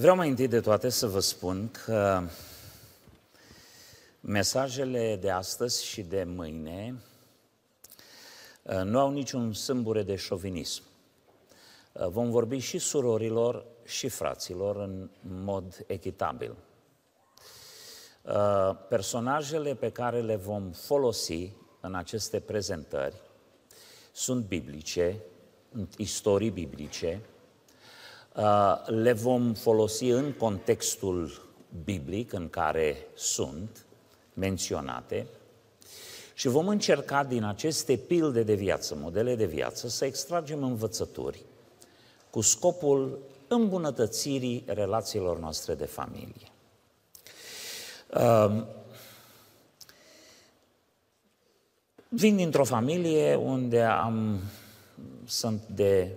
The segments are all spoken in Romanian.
Vreau mai întâi de toate să vă spun că mesajele de astăzi și de mâine uh, nu au niciun sâmbure de șovinism. Uh, vom vorbi și surorilor și fraților în mod echitabil. Uh, personajele pe care le vom folosi în aceste prezentări sunt biblice, istorii biblice, Uh, le vom folosi în contextul biblic în care sunt menționate și vom încerca din aceste pilde de viață, modele de viață, să extragem învățături cu scopul îmbunătățirii relațiilor noastre de familie. Uh, vin dintr-o familie unde am, sunt de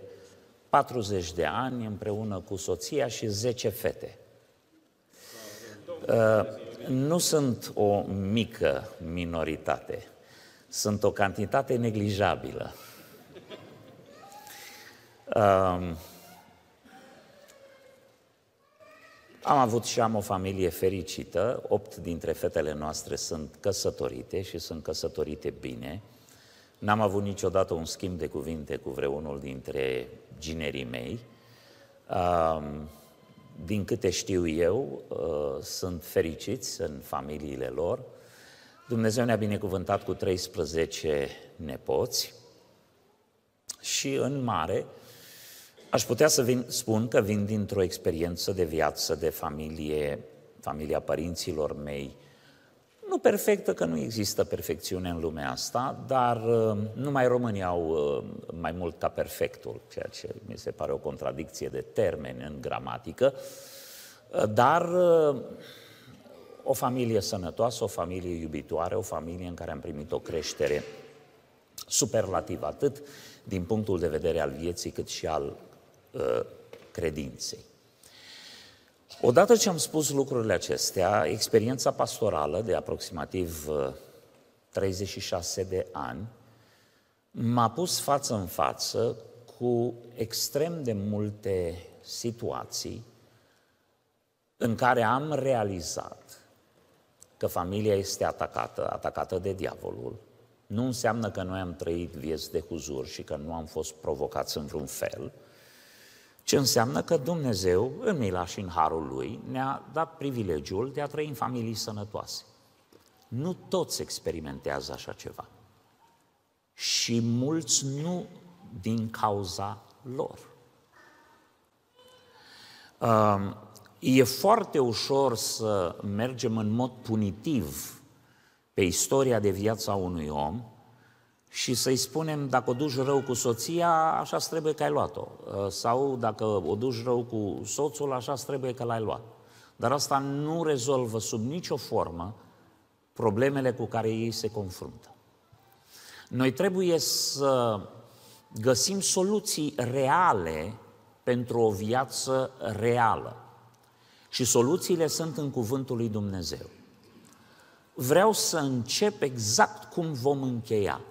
40 de ani împreună cu soția și 10 fete. Uh, nu sunt o mică minoritate, sunt o cantitate neglijabilă. Um, am avut și am o familie fericită, opt dintre fetele noastre sunt căsătorite și sunt căsătorite bine. N-am avut niciodată un schimb de cuvinte cu vreunul dintre ginerii mei. Din câte știu eu, uh, sunt fericiți în familiile lor. Dumnezeu ne-a binecuvântat cu 13 nepoți și în mare aș putea să vin, spun că vin dintr-o experiență de viață, de familie, familia părinților mei, nu perfectă, că nu există perfecțiune în lumea asta, dar uh, numai românii au uh, mai mult ca perfectul, ceea ce mi se pare o contradicție de termeni în gramatică, uh, dar o familie sănătoasă, o familie iubitoare, o familie în care am primit o creștere superlativă, atât din punctul de vedere al vieții, cât și al uh, credinței. Odată ce am spus lucrurile acestea, experiența pastorală de aproximativ 36 uh, de ani m-a pus față în față cu extrem de multe situații în care am realizat că familia este atacată, atacată de diavolul. Nu înseamnă că noi am trăit vieți de huzur și că nu am fost provocați în vreun fel, ce înseamnă că Dumnezeu, în milaș și în harul Lui, ne-a dat privilegiul de a trăi în familii sănătoase. Nu toți experimentează așa ceva. Și mulți nu din cauza lor. Um, e foarte ușor să mergem în mod punitiv pe istoria de viață a unui om și să-i spunem, dacă o duci rău cu soția, așa trebuie că ai luat-o. Uh, sau dacă o duci rău cu soțul, așa trebuie că l-ai luat. Dar asta nu rezolvă sub nicio formă problemele cu care ei se confruntă. Noi trebuie să găsim soluții reale pentru o viață reală. Și soluțiile sunt în Cuvântul lui Dumnezeu. Vreau să încep exact cum vom încheia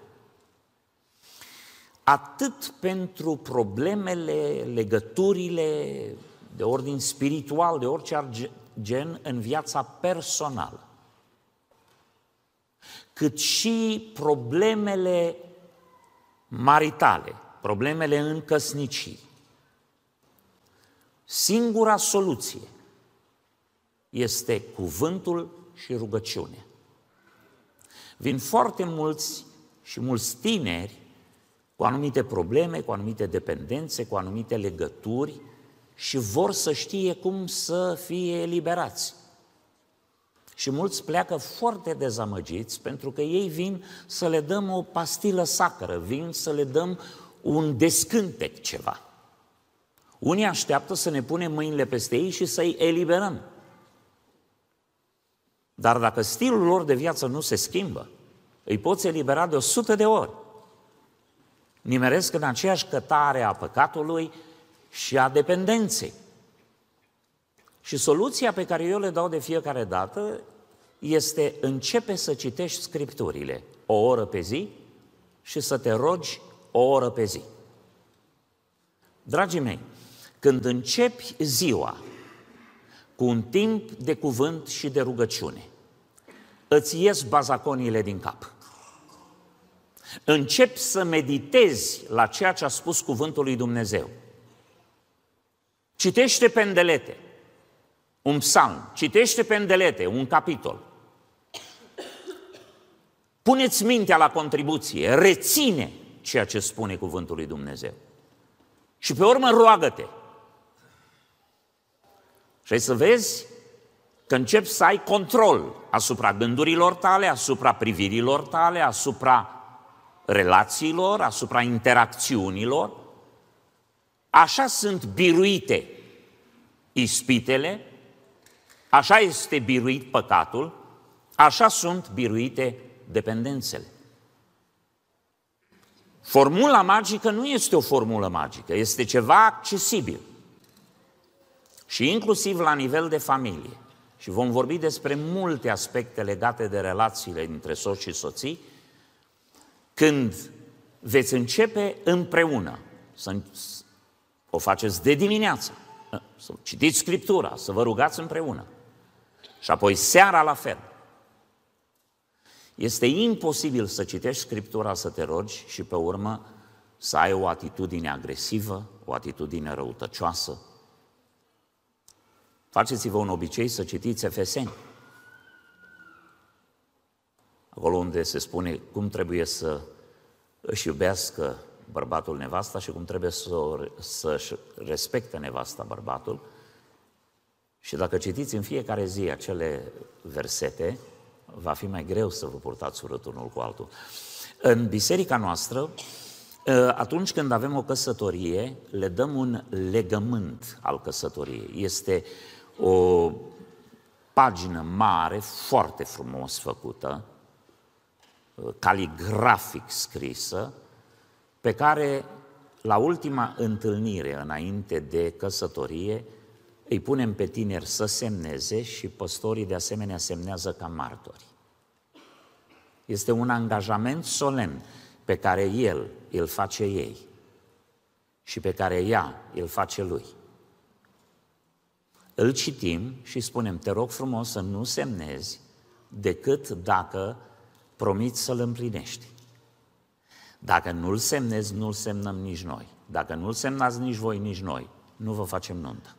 atât pentru problemele, legăturile de ordin spiritual, de orice gen în viața personală, cât și problemele maritale, problemele în căsnicii. Singura soluție este cuvântul și rugăciunea. Vin foarte mulți și mulți tineri cu anumite probleme, cu anumite dependențe, cu anumite legături și vor să știe cum să fie eliberați. Și mulți pleacă foarte dezamăgiți pentru că ei vin să le dăm o pastilă sacră, vin să le dăm un descântec ceva. Unii așteaptă să ne punem mâinile peste ei și să-i eliberăm. Dar dacă stilul lor de viață nu se schimbă, îi poți elibera de o sută de ori nimeresc în aceeași cătare a păcatului și a dependenței. Și soluția pe care eu le dau de fiecare dată este începe să citești scripturile o oră pe zi și să te rogi o oră pe zi. Dragii mei, când începi ziua cu un timp de cuvânt și de rugăciune, îți ies bazaconiile din cap. Începi să meditezi la ceea ce a spus cuvântul lui Dumnezeu. Citește pendelete, un psalm, citește pendelete, un capitol. Puneți mintea la contribuție, reține ceea ce spune cuvântul lui Dumnezeu. Și pe urmă roagă-te. Și ai să vezi că începi să ai control asupra gândurilor tale, asupra privirilor tale, asupra relațiilor, asupra interacțiunilor. Așa sunt biruite ispitele, așa este biruit păcatul, așa sunt biruite dependențele. Formula magică nu este o formulă magică, este ceva accesibil. Și inclusiv la nivel de familie. Și vom vorbi despre multe aspecte legate de relațiile dintre soț și soții, când veți începe împreună să o faceți de dimineață, să citiți Scriptura, să vă rugați împreună. Și apoi seara la fel. Este imposibil să citești Scriptura, să te rogi și pe urmă să ai o atitudine agresivă, o atitudine răutăcioasă. Faceți-vă un obicei să citiți Efeseni. Acolo unde se spune cum trebuie să își iubească bărbatul nevasta și cum trebuie să, să respecte nevasta bărbatul. Și dacă citiți în fiecare zi acele versete, va fi mai greu să vă purtați urât unul cu altul. În biserica noastră, ă, atunci când avem o căsătorie, le dăm un legământ al căsătoriei. Este o pagină mare, foarte frumos făcută, ă, caligrafic scrisă, pe care la ultima întâlnire înainte de căsătorie îi punem pe tineri să semneze și păstorii de asemenea semnează ca martori. Este un angajament solemn pe care el îl face ei și pe care ea îl face lui. Îl citim și spunem, te rog frumos să nu semnezi decât dacă promiți să-l împlinești. Dacă nu-l semnezi, nu-l semnăm nici noi. Dacă nu-l semnați nici voi, nici noi, nu vă facem nuntă.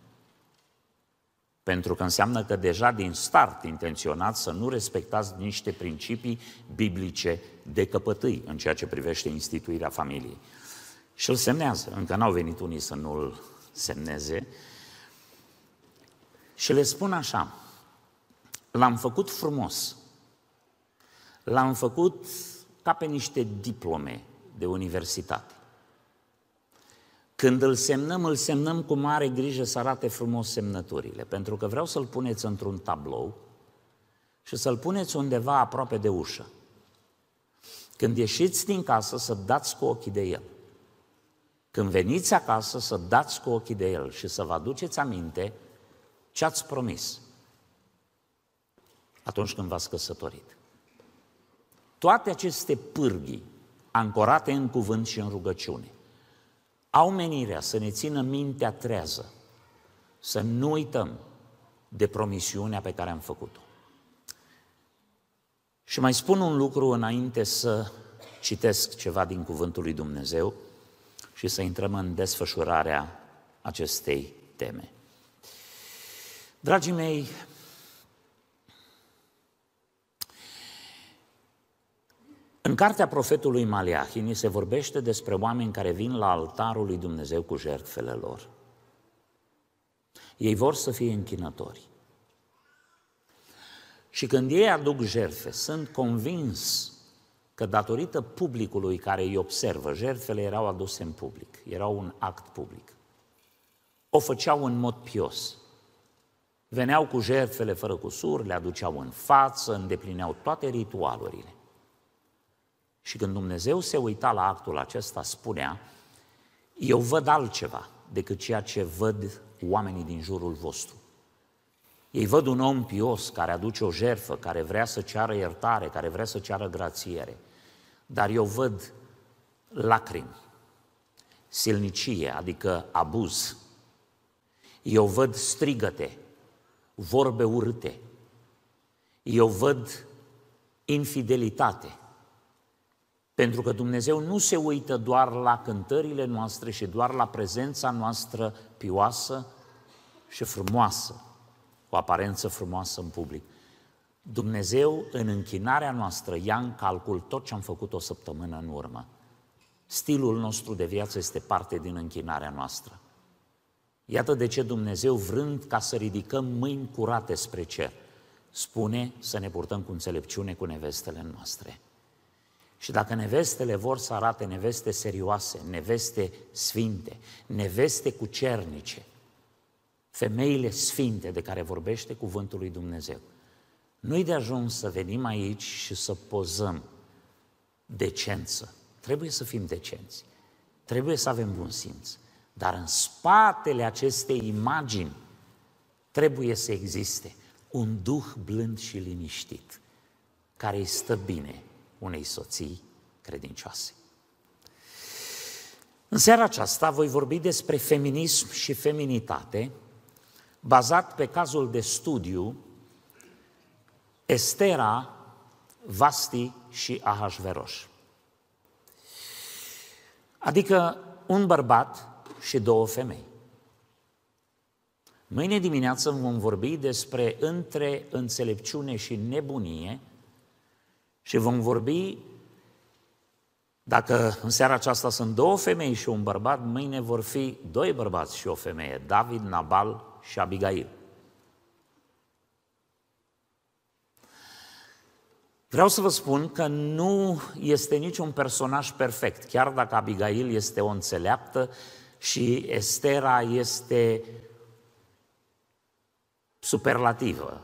Pentru că înseamnă că deja din start intenționați să nu respectați niște principii biblice de căpătâi în ceea ce privește instituirea familiei. Și îl semnează. Încă n-au venit unii să nu-l semneze. Și le spun așa, l-am făcut frumos, l-am făcut ca pe niște diplome de universitate. Când îl semnăm, îl semnăm cu mare grijă să arate frumos semnăturile, pentru că vreau să-l puneți într-un tablou și să-l puneți undeva aproape de ușă. Când ieșiți din casă, să dați cu ochii de el. Când veniți acasă, să dați cu ochii de el și să vă aduceți aminte ce ați promis atunci când v-ați căsătorit. Toate aceste pârghii ancorate în cuvânt și în rugăciune – au menirea să ne țină mintea trează, să nu uităm de promisiunea pe care am făcut-o. Și mai spun un lucru înainte să citesc ceva din Cuvântul lui Dumnezeu și să intrăm în desfășurarea acestei teme. Dragii mei, În cartea profetului Maleahi ni se vorbește despre oameni care vin la altarul lui Dumnezeu cu jertfele lor. Ei vor să fie închinători. Și când ei aduc jertfe, sunt convins că datorită publicului care îi observă, jertfele erau aduse în public, erau un act public. O făceau în mod pios. Veneau cu jertfele fără cusur, le aduceau în față, îndeplineau toate ritualurile. Și când Dumnezeu se uita la actul acesta, spunea, eu văd altceva decât ceea ce văd oamenii din jurul vostru. Ei văd un om pios care aduce o jerfă, care vrea să ceară iertare, care vrea să ceară grațiere. Dar eu văd lacrimi, silnicie, adică abuz. Eu văd strigăte, vorbe urâte. Eu văd infidelitate. Pentru că Dumnezeu nu se uită doar la cântările noastre și doar la prezența noastră pioasă și frumoasă, o aparență frumoasă în public. Dumnezeu, în închinarea noastră, ia în calcul tot ce am făcut o săptămână în urmă. Stilul nostru de viață este parte din închinarea noastră. Iată de ce Dumnezeu, vrând ca să ridicăm mâini curate spre cer, spune să ne purtăm cu înțelepciune cu nevestele noastre. Și dacă nevestele vor să arate neveste serioase, neveste sfinte, neveste cu cernice, femeile sfinte de care vorbește cuvântul lui Dumnezeu, nu-i de ajuns să venim aici și să pozăm decență. Trebuie să fim decenți. Trebuie să avem bun simț. Dar în spatele acestei imagini trebuie să existe un duh blând și liniștit, care îi stă bine unei soții credincioase. În seara aceasta voi vorbi despre feminism și feminitate, bazat pe cazul de studiu Estera, Vasti și Ahasveros. Adică un bărbat și două femei. Mâine dimineață vom vorbi despre între înțelepciune și nebunie și vom vorbi, dacă în seara aceasta sunt două femei și un bărbat, mâine vor fi doi bărbați și o femeie, David, Nabal și Abigail. Vreau să vă spun că nu este niciun personaj perfect, chiar dacă Abigail este o înțeleaptă și Estera este superlativă,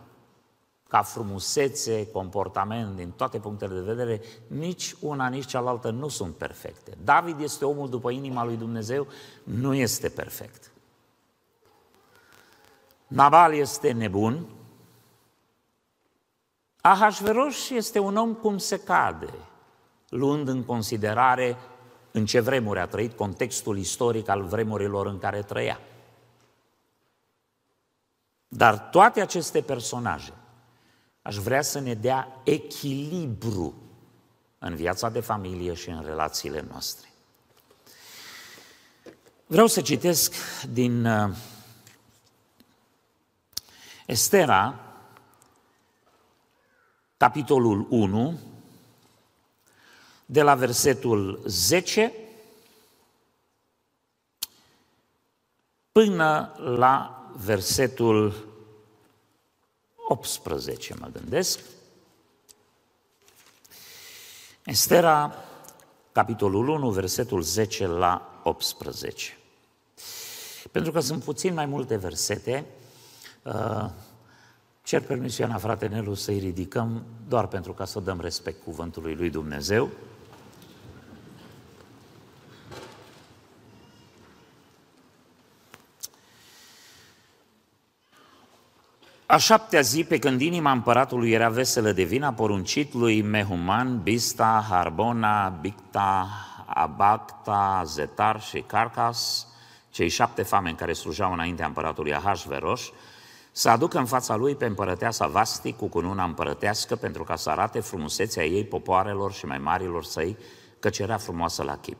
ca frumusețe, comportament, din toate punctele de vedere, nici una, nici cealaltă nu sunt perfecte. David este omul după inima lui Dumnezeu, nu este perfect. Nabal este nebun, Ahasveros este un om cum se cade, luând în considerare în ce vremuri a trăit, contextul istoric al vremurilor în care trăia. Dar toate aceste personaje aș vrea să ne dea echilibru în viața de familie și în relațiile noastre. Vreau să citesc din uh, Estera, capitolul 1, de la versetul 10 până la versetul 18, mă gândesc. Estera, capitolul 1, versetul 10 la 18. Pentru că sunt puțin mai multe versete, uh, cer permisiunea frate Nelu să-i ridicăm doar pentru ca să dăm respect cuvântului lui Dumnezeu. A șaptea zi, pe când inima împăratului era veselă de vin, a poruncit lui Mehuman, Bista, Harbona, Bicta, Abacta, Zetar și Carcas, cei șapte fameni care slujau înaintea împăratului Ahasveros, să aducă în fața lui pe împărăteasa Vasti cu cununa împărătească pentru ca să arate frumusețea ei popoarelor și mai marilor săi, căci era frumoasă la chip.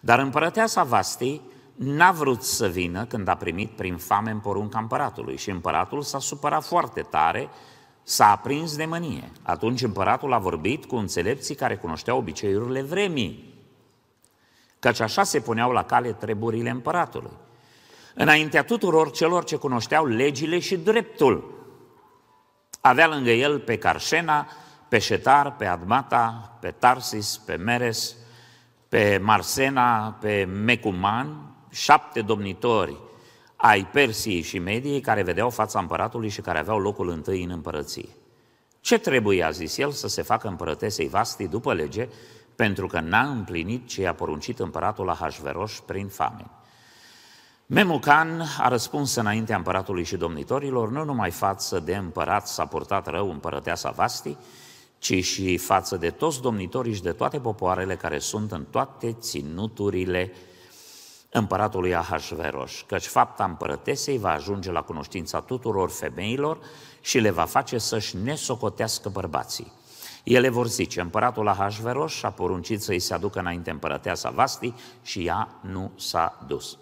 Dar împărăteasa Vasti n-a vrut să vină când a primit prin fame în porunca împăratului și împăratul s-a supărat foarte tare, s-a aprins de mânie. Atunci împăratul a vorbit cu înțelepții care cunoșteau obiceiurile vremii, căci așa se puneau la cale treburile împăratului. Înaintea tuturor celor ce cunoșteau legile și dreptul. Avea lângă el pe Carșena, pe Șetar, pe Admata, pe Tarsis, pe Meres, pe Marsena, pe Mecuman, șapte domnitori ai Persiei și Mediei care vedeau fața împăratului și care aveau locul întâi în împărăție. Ce trebuie, a zis el, să se facă împărătesei Vasti după lege, pentru că n-a împlinit ce i-a poruncit împăratul la Hashverosh prin famine. Memucan a răspuns înaintea împăratului și domnitorilor, nu numai față de împărat s-a purtat rău împărăteasa Vasti, ci și față de toți domnitorii și de toate popoarele care sunt în toate ținuturile împăratului Ahasveros, căci fapta împărătesei va ajunge la cunoștința tuturor femeilor și le va face să-și nesocotească bărbații. Ele vor zice, împăratul Ahasveros a poruncit să-i se aducă înainte împărăteasa Vasti și ea nu s-a dus.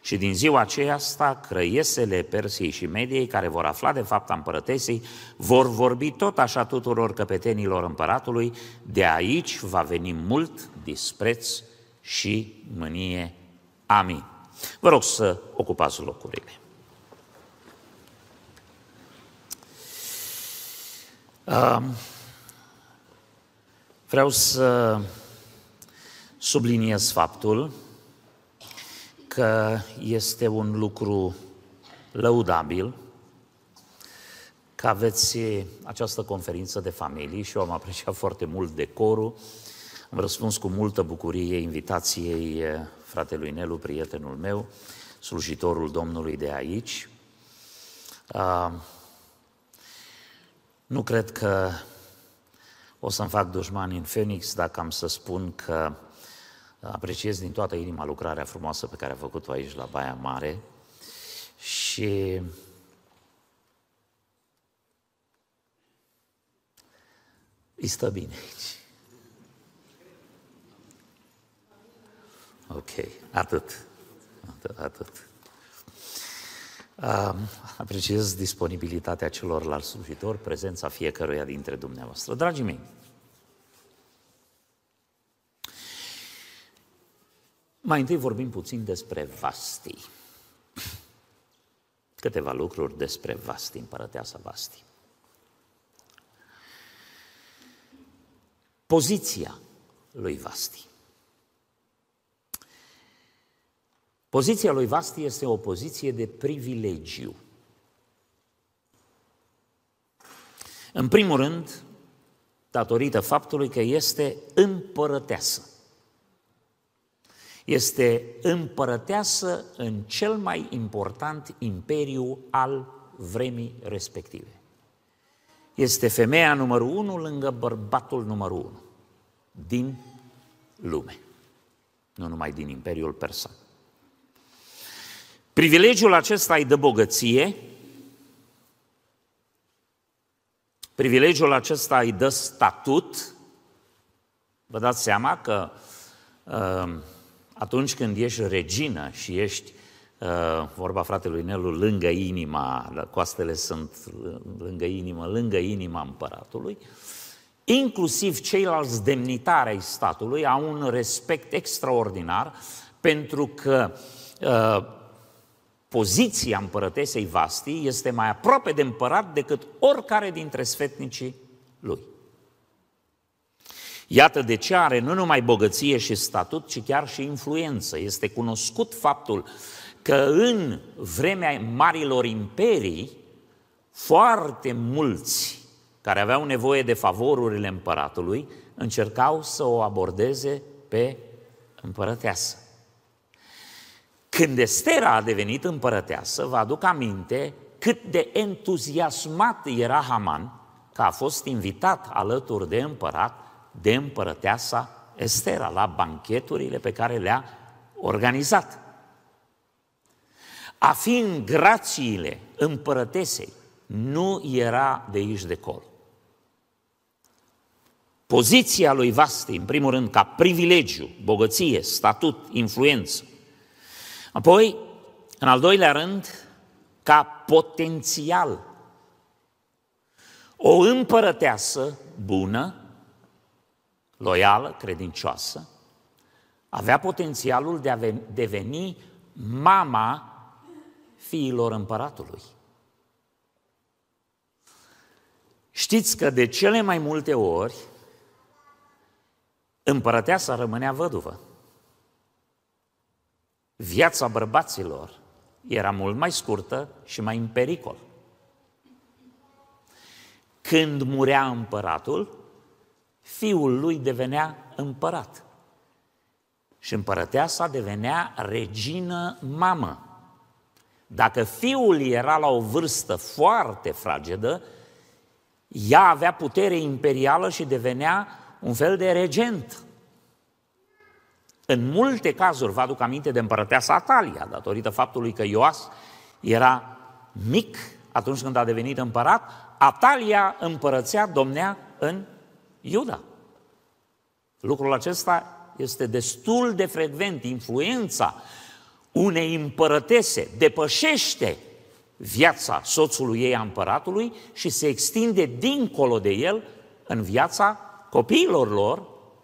Și din ziua aceea sta crăiesele Persiei și Mediei, care vor afla de fapt împărătesei, vor vorbi tot așa tuturor căpetenilor împăratului, de aici va veni mult dispreț și mânie. Amin. Vă rog să ocupați locurile. Vreau să subliniez faptul că este un lucru lăudabil că aveți această conferință de familii și eu am apreciat foarte mult decorul. Am răspuns cu multă bucurie invitației fratelui Nelu, prietenul meu, slujitorul Domnului de aici. Nu cred că o să-mi fac dușmani în Phoenix dacă am să spun că apreciez din toată inima lucrarea frumoasă pe care a făcut-o aici la Baia Mare și îi stă bine aici. Ok, atât. Atât, atât. Uh, apreciez disponibilitatea celorlalți slujitori, prezența fiecăruia dintre dumneavoastră. Dragii mei, Mai întâi vorbim puțin despre Vasti. Câteva lucruri despre Vasti, împărăteasa Vasti. Poziția lui Vasti. Poziția lui Vasti este o poziție de privilegiu. În primul rând, datorită faptului că este împărăteasă este împărăteasă în cel mai important imperiu al vremii respective. Este femeia numărul unu lângă bărbatul numărul unu din lume, nu numai din Imperiul Persan. Privilegiul acesta îi dă bogăție, privilegiul acesta îi dă statut. Vă dați seama că uh, atunci când ești regină și ești, uh, vorba fratelui Nelu, lângă inima, coastele sunt lângă inimă, lângă inima împăratului, inclusiv ceilalți demnitari ai statului au un respect extraordinar pentru că uh, poziția împărătesei Vasti este mai aproape de împărat decât oricare dintre sfetnicii lui. Iată de ce are nu numai bogăție și statut, ci chiar și influență. Este cunoscut faptul că în vremea marilor imperii, foarte mulți care aveau nevoie de favorurile împăratului, încercau să o abordeze pe împărăteasă. Când Estera a devenit împărăteasă, vă aduc aminte cât de entuziasmat era Haman că a fost invitat alături de împărat de împărăteasa Estera la bancheturile pe care le-a organizat. A fi în grațiile împărătesei nu era de aici de colo. Poziția lui Vasti, în primul rând, ca privilegiu, bogăție, statut, influență. Apoi, în al doilea rând, ca potențial. O împărăteasă bună loială, credincioasă, avea potențialul de a deveni mama fiilor împăratului. Știți că de cele mai multe ori împărăteasa rămânea văduvă. Viața bărbaților era mult mai scurtă și mai în pericol. Când murea împăratul, fiul lui devenea împărat. Și împărăteasa devenea regină mamă. Dacă fiul era la o vârstă foarte fragedă, ea avea putere imperială și devenea un fel de regent. În multe cazuri, vă aduc aminte de împărăteasa Atalia, datorită faptului că Ioas era mic atunci când a devenit împărat, Atalia împărățea, domnea în Iuda. Lucrul acesta este destul de frecvent. Influența unei împărătese depășește viața soțului ei a împăratului și se extinde dincolo de el în viața copiilor lor,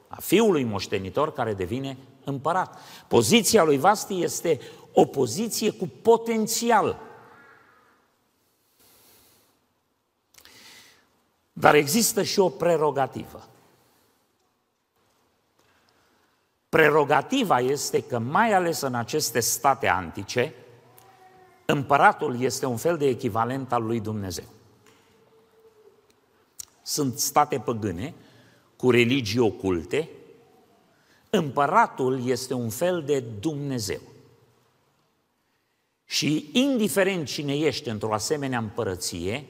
a fiului moștenitor care devine împărat. Poziția lui Vasti este o poziție cu potențial. Dar există și o prerogativă. Prerogativa este că, mai ales în aceste state antice, împăratul este un fel de echivalent al lui Dumnezeu. Sunt state păgâne cu religii oculte, împăratul este un fel de Dumnezeu. Și indiferent cine ești într-o asemenea împărăție,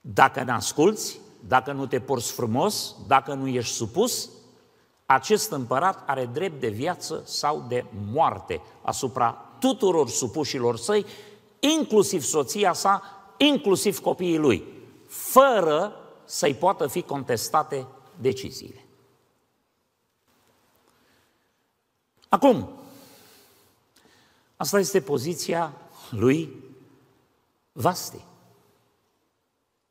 dacă ne asculți, dacă nu te porți frumos, dacă nu ești supus, acest împărat are drept de viață sau de moarte asupra tuturor supușilor săi, inclusiv soția sa, inclusiv copiii lui, fără să-i poată fi contestate deciziile. Acum, asta este poziția lui Vasti.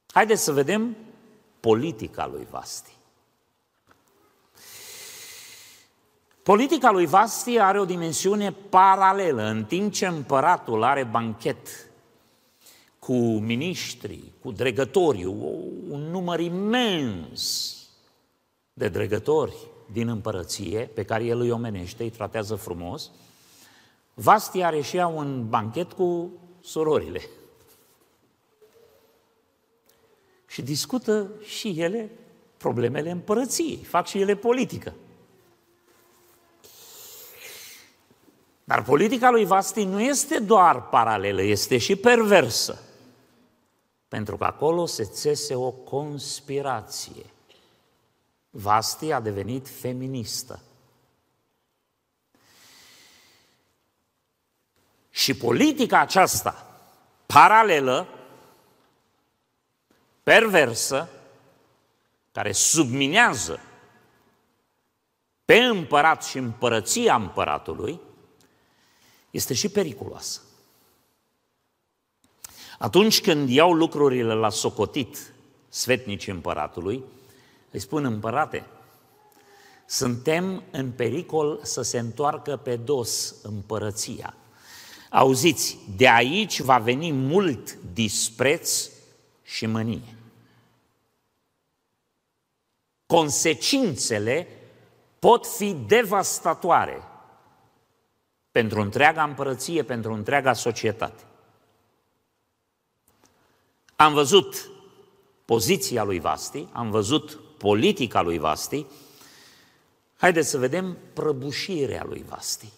Haideți să vedem politica lui Vasti. Politica lui Vasti are o dimensiune paralelă. În timp ce împăratul are banchet cu miniștri, cu dregători, un număr imens de dregători din împărăție, pe care el îi omenește, îi tratează frumos, Vasti are și ea un banchet cu surorile. Și discută și ele problemele împărăției, fac și ele politică. Dar politica lui Vasti nu este doar paralelă, este și perversă. Pentru că acolo se țese o conspirație. Vasti a devenit feministă. Și politica aceasta, paralelă, perversă, care subminează pe împărat și împărăția împăratului, este și periculoasă. Atunci când iau lucrurile la socotit svetnicii împăratului, îi spun împărate, suntem în pericol să se întoarcă pe dos împărăția. Auziți, de aici va veni mult dispreț și mânie. Consecințele pot fi devastatoare pentru întreaga împărăție, pentru întreaga societate. Am văzut poziția lui Vasti, am văzut politica lui Vasti, haideți să vedem prăbușirea lui Vasti.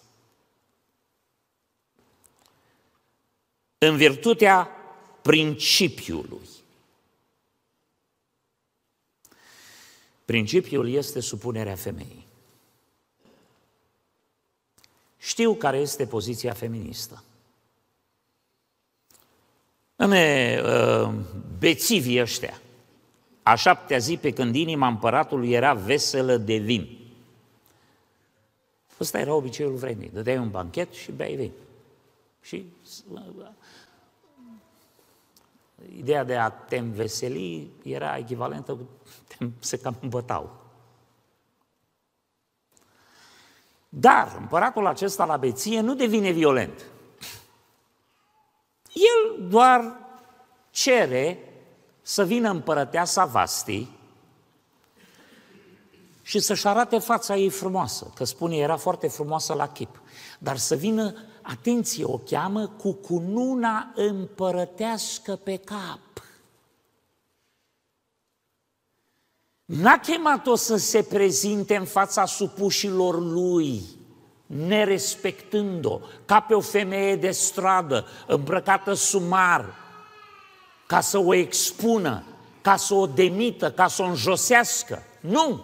În virtutea principiului. Principiul este supunerea femeii. Știu care este poziția feministă. Îme, uh, bețivii ăștia, a șaptea zi pe când inima împăratului era veselă de vin. Ăsta era obiceiul vremii. Dădeai un banchet și beai vin. Și ideea de a te înveseli era echivalentă cu se cam îmbătau. Dar împăratul acesta la beție nu devine violent. El doar cere să vină împărăteasa Vasti și să-și arate fața ei frumoasă, că spune era foarte frumoasă la chip, dar să vină, atenție, o cheamă cu cununa împărătească pe cap. N-a chemat-o să se prezinte în fața supușilor lui, nerespectând-o, ca pe o femeie de stradă, îmbrăcată sumar, ca să o expună, ca să o demită, ca să o înjosească. Nu!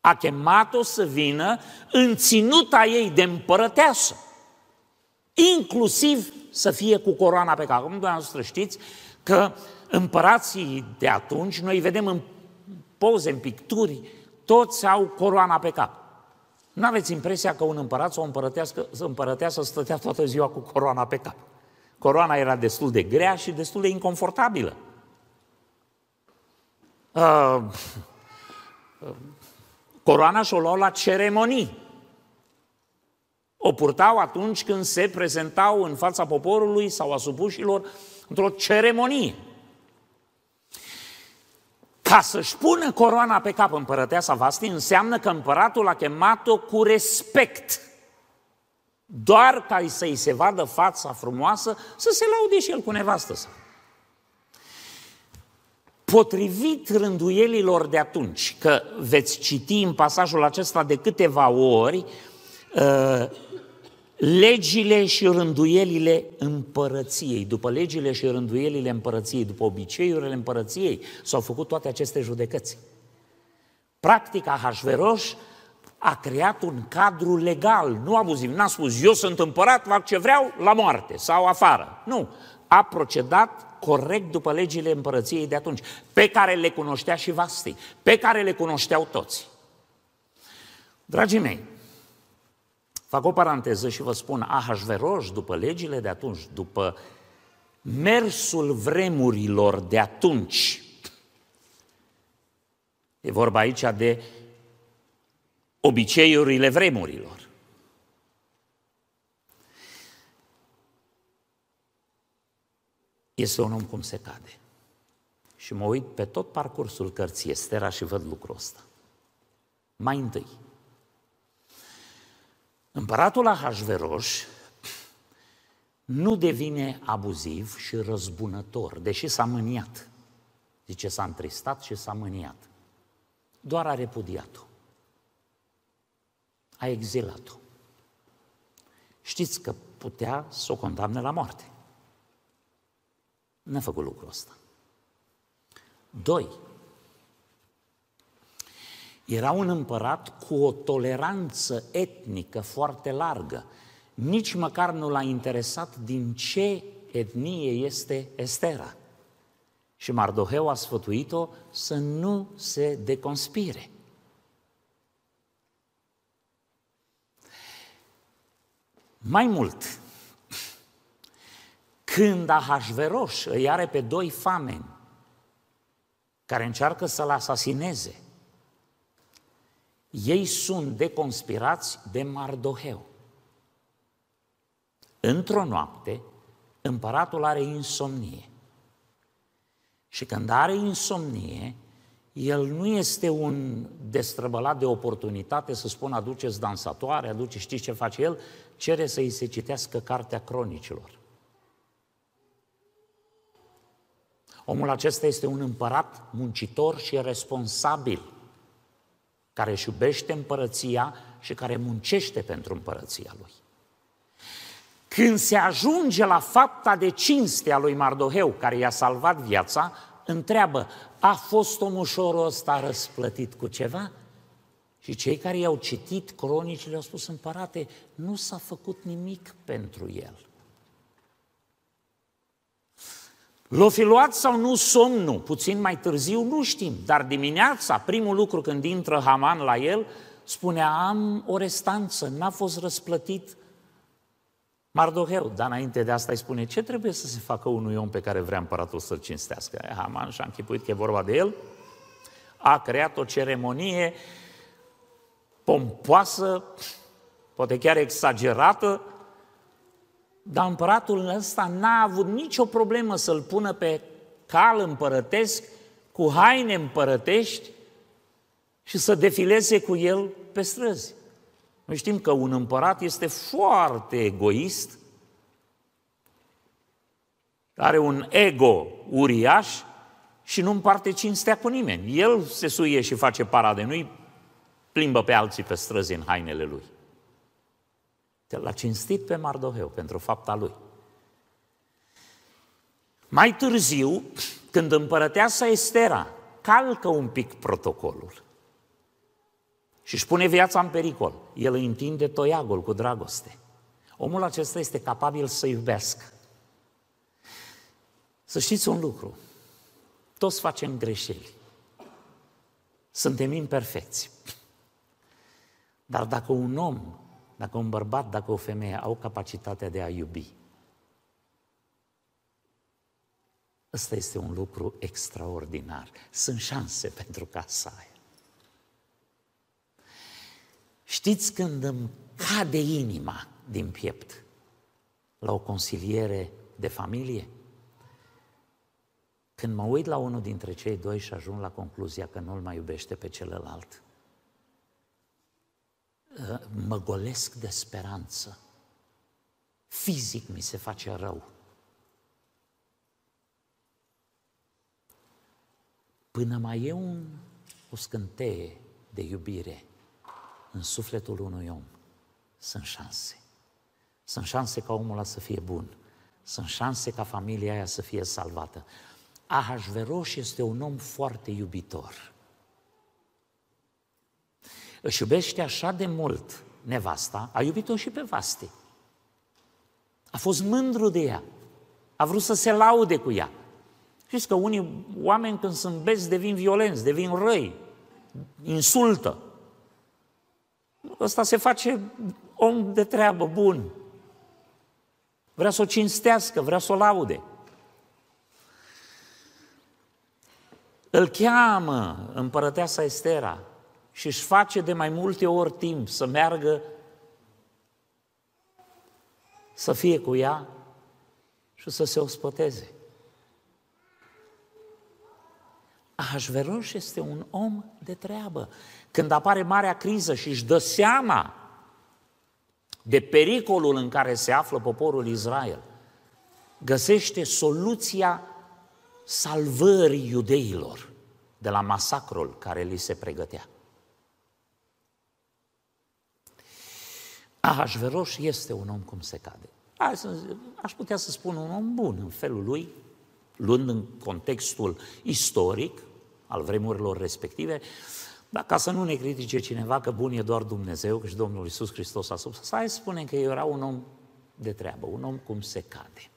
A chemat-o să vină în ținuta ei de împărăteasă. Inclusiv să fie cu coroana pe cap. Cum dumneavoastră știți că împărații de atunci, noi vedem în poze, în picturi, toți au coroana pe cap. Nu aveți impresia că un împărat sau o împărăteasă, împărăteasă stătea toată ziua cu coroana pe cap. Coroana era destul de grea și destul de inconfortabilă. Uh, coroana și-o luau la ceremonii. O purtau atunci când se prezentau în fața poporului sau a supușilor într-o ceremonie. Ca să-și pună coroana pe cap împărăteasa Vasti, înseamnă că împăratul a chemat-o cu respect. Doar ca să-i se vadă fața frumoasă, să se laude și el cu nevastă sa. Potrivit rânduielilor de atunci, că veți citi în pasajul acesta de câteva ori, uh, legile și rânduielile împărăției. După legile și rânduielile împărăției, după obiceiurile împărăției, s-au făcut toate aceste judecăți. Practica Hașveroș a creat un cadru legal, nu abuziv. N-a spus, eu sunt împărat, fac ce vreau, la moarte sau afară. Nu. A procedat corect după legile împărăției de atunci, pe care le cunoștea și Vasti, pe care le cunoșteau toți. Dragii mei, Fac o paranteză și vă spun, Ahasveros, după legile de atunci, după mersul vremurilor de atunci, e vorba aici de obiceiurile vremurilor. Este un om cum se cade. Și mă uit pe tot parcursul cărții Estera și văd lucrul ăsta. Mai întâi, Împăratul Ahasveros nu devine abuziv și răzbunător, deși s-a mâniat. Zice, s-a întristat și s-a mâniat. Doar a repudiat-o. A exilat-o. Știți că putea să o condamne la moarte. N-a făcut lucrul ăsta. Doi, era un împărat cu o toleranță etnică foarte largă. Nici măcar nu l-a interesat din ce etnie este Estera. Și Mardoheu a sfătuit-o să nu se deconspire. Mai mult, când Ahasveros îi are pe doi fameni care încearcă să-l asasineze, ei sunt deconspirați de Mardoheu. Într-o noapte, împăratul are insomnie. Și când are insomnie, el nu este un destrăbălat de oportunitate să spună aduceți dansatoare, aduce, știți ce face el? Cere să-i se citească cartea cronicilor. Omul acesta este un împărat muncitor și responsabil care își iubește împărăția și care muncește pentru împărăția lui. Când se ajunge la fapta de cinste a lui Mardoheu, care i-a salvat viața, întreabă, a fost omușorul ăsta răsplătit cu ceva? Și cei care i-au citit cronicile au spus, împărate, nu s-a făcut nimic pentru el. L-o fi luat sau nu somnul? Puțin mai târziu nu știm, dar dimineața, primul lucru când intră Haman la el, spunea, am o restanță, n-a fost răsplătit Mardoheu, dar înainte de asta îi spune, ce trebuie să se facă unui om pe care vrea împăratul să-l cinstească? Haman și-a închipuit că e vorba de el, a creat o ceremonie pompoasă, poate chiar exagerată, dar împăratul ăsta n-a avut nicio problemă să-l pună pe cal împărătesc, cu haine împărătești și să defileze cu el pe străzi. Noi știm că un împărat este foarte egoist, are un ego uriaș și nu împarte cinstea cu nimeni. El se suie și face parade, nu-i plimbă pe alții pe străzi în hainele lui. L-a cinstit pe Mardoheu pentru fapta lui. Mai târziu, când împărăteasa Estera calcă un pic protocolul, și își pune viața în pericol. El îi întinde toiagul cu dragoste. Omul acesta este capabil să iubească. Să știți un lucru, toți facem greșeli. Suntem imperfecți. Dar dacă un om, dacă un bărbat, dacă o femeie au capacitatea de a iubi, ăsta este un lucru extraordinar. Sunt șanse pentru casa aia. Știți când îmi cade inima din piept la o consiliere de familie? Când mă uit la unul dintre cei doi și ajung la concluzia că nu-l mai iubește pe celălalt, ă, mă golesc de speranță. Fizic mi se face rău. Până mai e un, o scânteie de iubire în sufletul unui om, sunt șanse. Sunt șanse ca omul ăla să fie bun. Sunt șanse ca familia aia să fie salvată. Ahasveros este un om foarte iubitor. Își iubește așa de mult nevasta, a iubit-o și pe Vaste. A fost mândru de ea. A vrut să se laude cu ea. Știți că unii oameni când sunt bezi devin violenți, devin răi, insultă. Ăsta se face om de treabă, bun. Vrea să o cinstească, vrea să o laude. Îl cheamă împărăteasa Estera și își face de mai multe ori timp să meargă să fie cu ea și să se ospăteze. Ahasveros este un om de treabă. Când apare marea criză și își dă seama de pericolul în care se află poporul Israel, găsește soluția salvării iudeilor de la masacrul care li se pregătea. Ahasveros este un om cum se cade. Aș putea să spun un om bun în felul lui, luând în contextul istoric al vremurilor respective, dar ca să nu ne critique cineva că bun e doar Dumnezeu, că și Domnul Iisus Hristos a spus, să hai să spunem că era un om de treabă, un om cum se cade.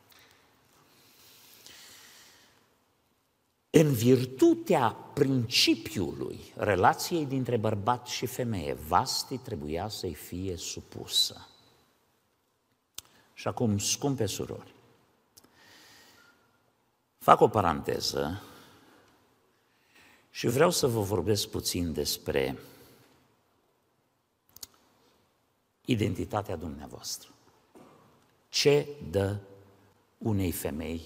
În virtutea principiului relației dintre bărbat și femeie, Vasti trebuia să-i fie supusă. Și acum, scumpe surori, fac o paranteză și vreau să vă vorbesc puțin despre identitatea dumneavoastră. Ce dă unei femei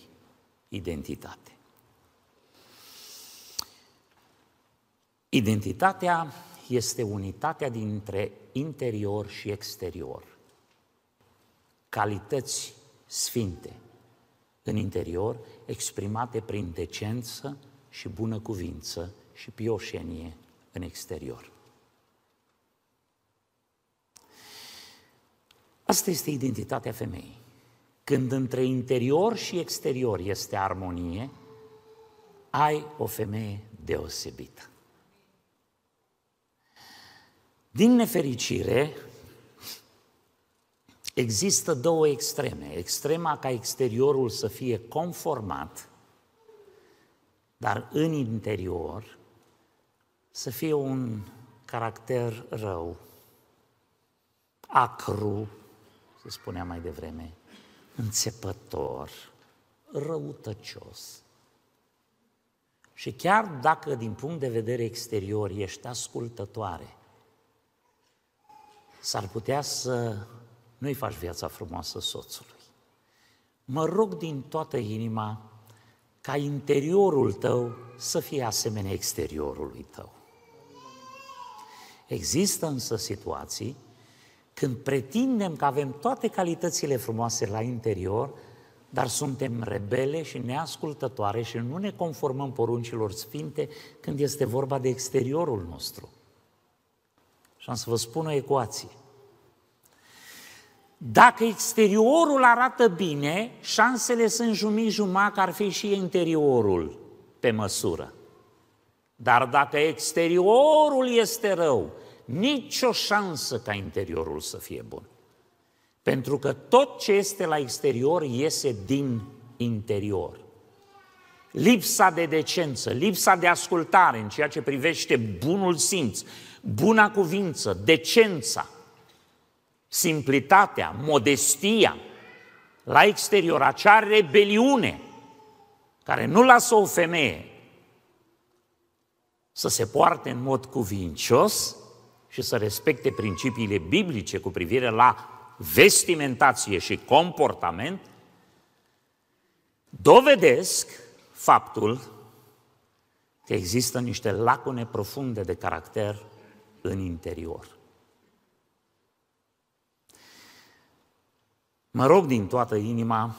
identitate? Identitatea este unitatea dintre interior și exterior. Calități sfinte în interior, exprimate prin decență și bună cuvință și pioșenie în exterior. Asta este identitatea femeii. Când între interior și exterior este armonie, ai o femeie deosebită. Din nefericire, există două extreme. Extrema ca exteriorul să fie conformat, dar în interior să fie un caracter rău, acru, se spunea mai devreme, înțepător, răutăcios. Și chiar dacă din punct de vedere exterior ești ascultătoare, s-ar putea să nu-i faci viața frumoasă soțului. Mă rog din toată inima ca interiorul tău să fie asemenea exteriorului tău. Există însă situații când pretindem că avem toate calitățile frumoase la interior, dar suntem rebele și neascultătoare și nu ne conformăm poruncilor sfinte când este vorba de exteriorul nostru. Și am să vă spun o ecuație. Dacă exteriorul arată bine, șansele sunt jumii-jumătate că ar fi și interiorul pe măsură. Dar dacă exteriorul este rău, nicio șansă ca interiorul să fie bun. Pentru că tot ce este la exterior iese din interior. Lipsa de decență, lipsa de ascultare în ceea ce privește bunul simț, buna cuvință, decența, simplitatea, modestia, la exterior, acea rebeliune care nu lasă o femeie să se poarte în mod cuvincios și să respecte principiile biblice cu privire la vestimentație și comportament, dovedesc faptul că există niște lacune profunde de caracter în interior. Mă rog din toată inima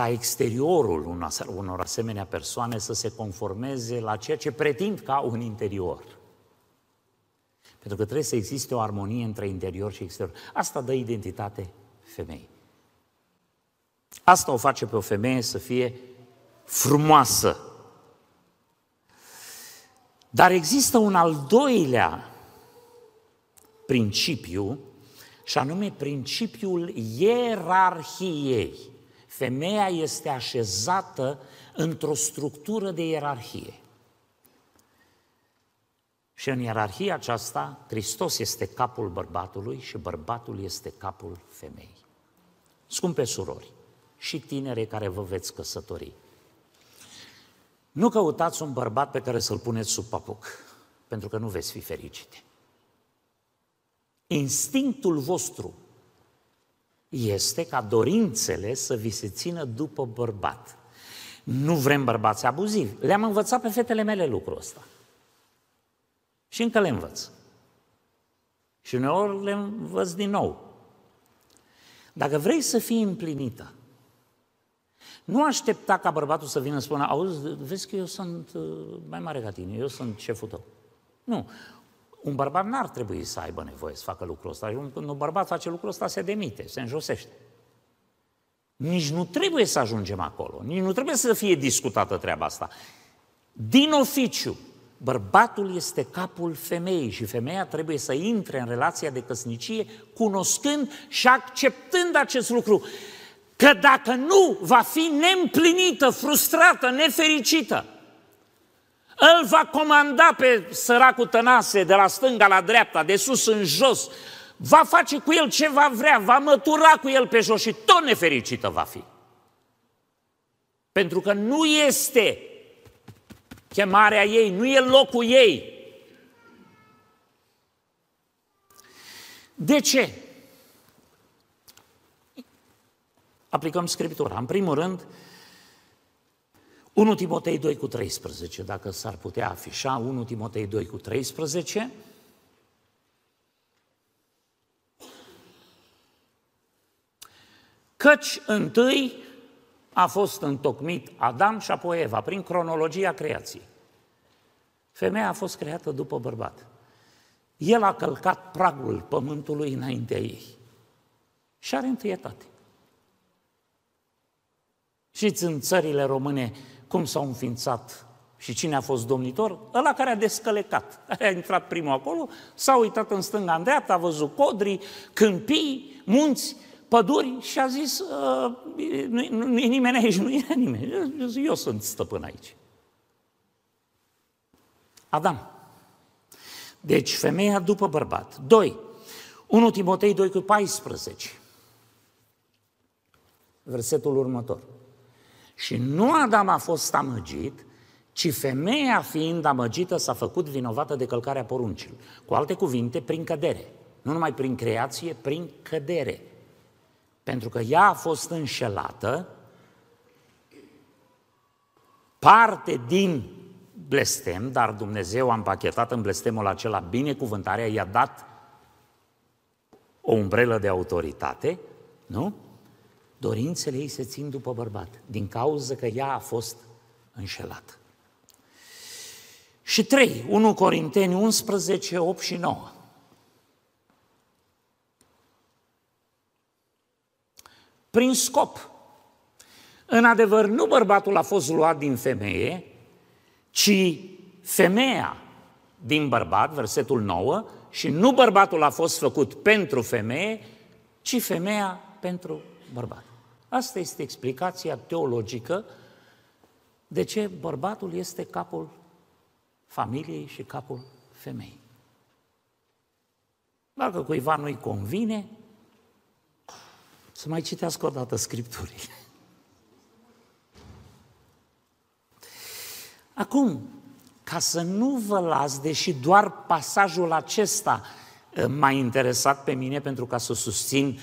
ca exteriorul unor asemenea persoane să se conformeze la ceea ce pretind ca un interior. Pentru că trebuie să existe o armonie între interior și exterior. Asta dă identitate femeii. Asta o face pe o femeie să fie frumoasă. Dar există un al doilea principiu, și anume principiul ierarhiei. Femeia este așezată într-o structură de ierarhie. Și în ierarhia aceasta, Hristos este capul bărbatului și bărbatul este capul femeii. Scumpe surori și tinere care vă veți căsători, nu căutați un bărbat pe care să-l puneți sub papuc, pentru că nu veți fi fericite. Instinctul vostru este ca dorințele să vi se țină după bărbat. Nu vrem bărbați abuzivi. Le-am învățat pe fetele mele lucrul ăsta. Și încă le învăț. Și uneori le învăț din nou. Dacă vrei să fii împlinită, nu aștepta ca bărbatul să vină să spună, auzi, vezi că eu sunt uh, mai mare ca tine, eu sunt șeful tău. Nu. Un bărbat n-ar trebui să aibă nevoie să facă lucrul ăsta. Când un bărbat face lucrul ăsta, se demite, se înjosește. Nici nu trebuie să ajungem acolo, nici nu trebuie să fie discutată treaba asta. Din oficiu, bărbatul este capul femeii și femeia trebuie să intre în relația de căsnicie cunoscând și acceptând acest lucru. Că dacă nu, va fi neîmplinită, frustrată, nefericită. Îl va comanda pe săracul tănase de la stânga la dreapta, de sus în jos, va face cu el ce va vrea, va mătura cu el pe jos și tot nefericită va fi. Pentru că nu este chemarea ei, nu e locul ei. De ce? Aplicăm Scriptura. În primul rând, 1 Timotei 2 cu 13, dacă s-ar putea afișa, 1 Timotei 2 cu 13, Căci întâi a fost întocmit Adam și apoi Eva, prin cronologia creației. Femeia a fost creată după bărbat. El a călcat pragul pământului înaintea ei și are întâietate. Știți în țările române cum s-au înființat și cine a fost domnitor? Ăla care a descălecat, care a intrat primul acolo, s-a uitat în stânga, în dreapta, a văzut codri, câmpii, munți, păduri și a zis, ă, nu, nu, nu e nimeni aici, nu e nimeni, eu sunt stăpân aici. Adam. Deci femeia după bărbat. Doi. 1 Timotei 2 cu 14. Versetul următor. Și nu Adam a fost amăgit, ci femeia fiind amăgită s-a făcut vinovată de călcarea poruncilor. Cu alte cuvinte, prin cădere. Nu numai prin creație, prin cădere. Pentru că ea a fost înșelată, parte din blestem, dar Dumnezeu a împachetat în blestemul acela binecuvântarea, i-a dat o umbrelă de autoritate, nu? Dorințele ei se țin după bărbat, din cauza că ea a fost înșelată. Și trei, 1 Corinteni 11, 8 și 9. Prin scop. În adevăr, nu bărbatul a fost luat din femeie, ci femeia din bărbat, versetul 9, și nu bărbatul a fost făcut pentru femeie, ci femeia pentru bărbat. Asta este explicația teologică de ce bărbatul este capul familiei și capul femeii. Dacă cuiva nu-i convine, să mai citească o dată Scripturile. Acum, ca să nu vă las, deși doar pasajul acesta uh, m-a interesat pe mine pentru ca să susțin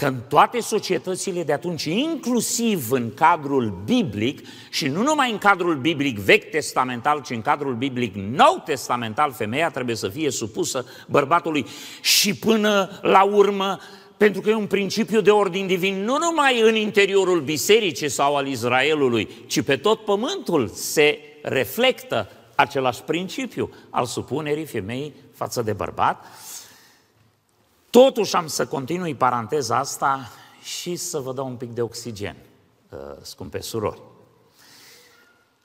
că în toate societățile de atunci, inclusiv în cadrul biblic, și nu numai în cadrul biblic vechi testamental, ci în cadrul biblic nou testamental, femeia trebuie să fie supusă bărbatului și până la urmă pentru că e un principiu de ordin divin nu numai în interiorul bisericii sau al Israelului, ci pe tot pământul se reflectă același principiu al supunerii femeii față de bărbat. Totuși am să continui paranteza asta și să vă dau un pic de oxigen, uh, scumpe surori.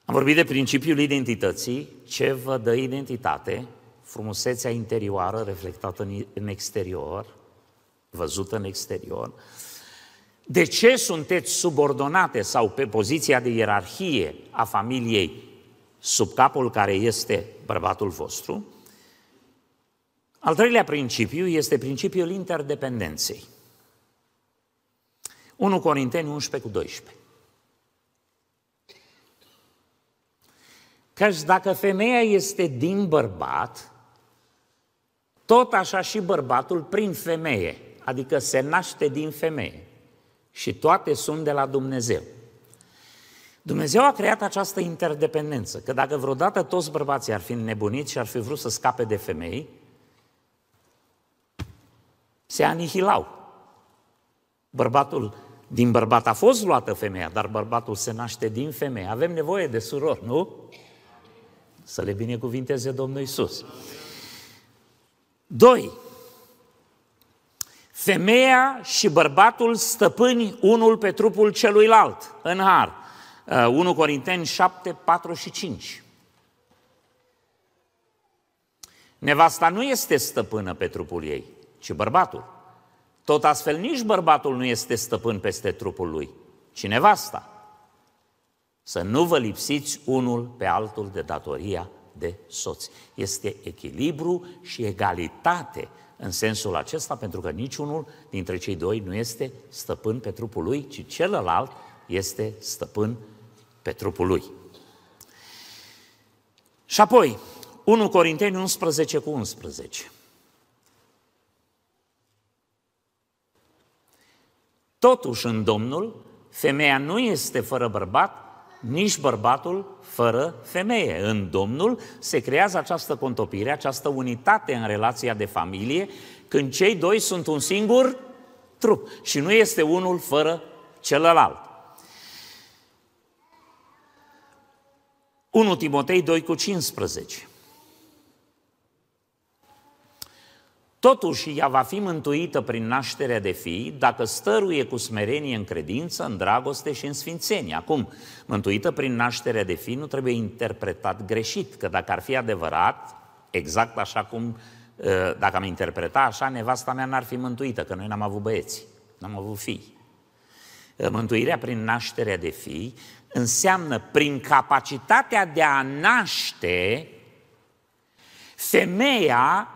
Am vorbit de principiul identității, ce vă dă identitate, frumusețea interioară reflectată în exterior, văzută în exterior. De ce sunteți subordonate sau pe poziția de ierarhie a familiei sub capul care este bărbatul vostru? Al treilea principiu este principiul interdependenței. 1 Corinteni 11 cu 12. Căci dacă femeia este din bărbat, tot așa și bărbatul prin femeie, adică se naște din femeie. Și toate sunt de la Dumnezeu. Dumnezeu a creat această interdependență, că dacă vreodată toți bărbații ar fi nebuniți și ar fi vrut să scape de femei, se anihilau. Bărbatul, din bărbat a fost luată femeia, dar bărbatul se naște din femeie. Avem nevoie de surori, nu? Să le binecuvinteze Domnul Isus. Doi, femeia și bărbatul stăpâni unul pe trupul celuilalt, în har. 1 uh, Corinteni 7, 4 și 5. Nevasta nu este stăpână pe trupul ei, ci bărbatul. Tot astfel nici bărbatul nu este stăpân peste trupul lui, ci nevasta. Să nu vă lipsiți unul pe altul de datoria de soți. Este echilibru și egalitate în sensul acesta, pentru că niciunul dintre cei doi nu este stăpân pe trupul lui, ci celălalt este stăpân pe trupul lui. Și apoi, 1 Corinteni 11 cu 11. Totuși, în Domnul, femeia nu este fără bărbat, nici bărbatul fără femeie. În Domnul se creează această contopire, această unitate în relația de familie, când cei doi sunt un singur trup și nu este unul fără celălalt. 1 Timotei 2 cu 15. Totuși, ea va fi mântuită prin nașterea de fii dacă stăruie cu smerenie în credință, în dragoste și în sfințenie. Acum, mântuită prin nașterea de fii nu trebuie interpretat greșit, că dacă ar fi adevărat, exact așa cum, ă, dacă am interpreta așa, nevasta mea n-ar fi mântuită, că noi n-am avut băieți, n-am avut fii. Ă, mântuirea prin nașterea de fii înseamnă prin capacitatea de a naște, femeia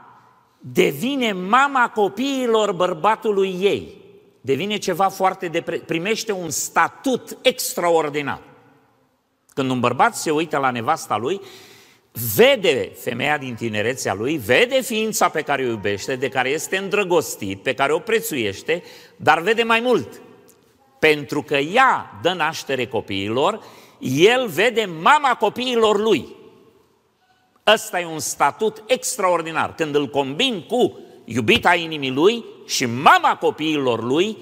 devine mama copiilor bărbatului ei. Devine ceva foarte de primește un statut extraordinar. Când un bărbat se uită la nevasta lui, vede femeia din tinerețea lui, vede ființa pe care o iubește, de care este îndrăgostit, pe care o prețuiește, dar vede mai mult. Pentru că ea dă naștere copiilor, el vede mama copiilor lui. Ăsta e un statut extraordinar. Când îl combin cu iubita inimii lui și mama copiilor lui,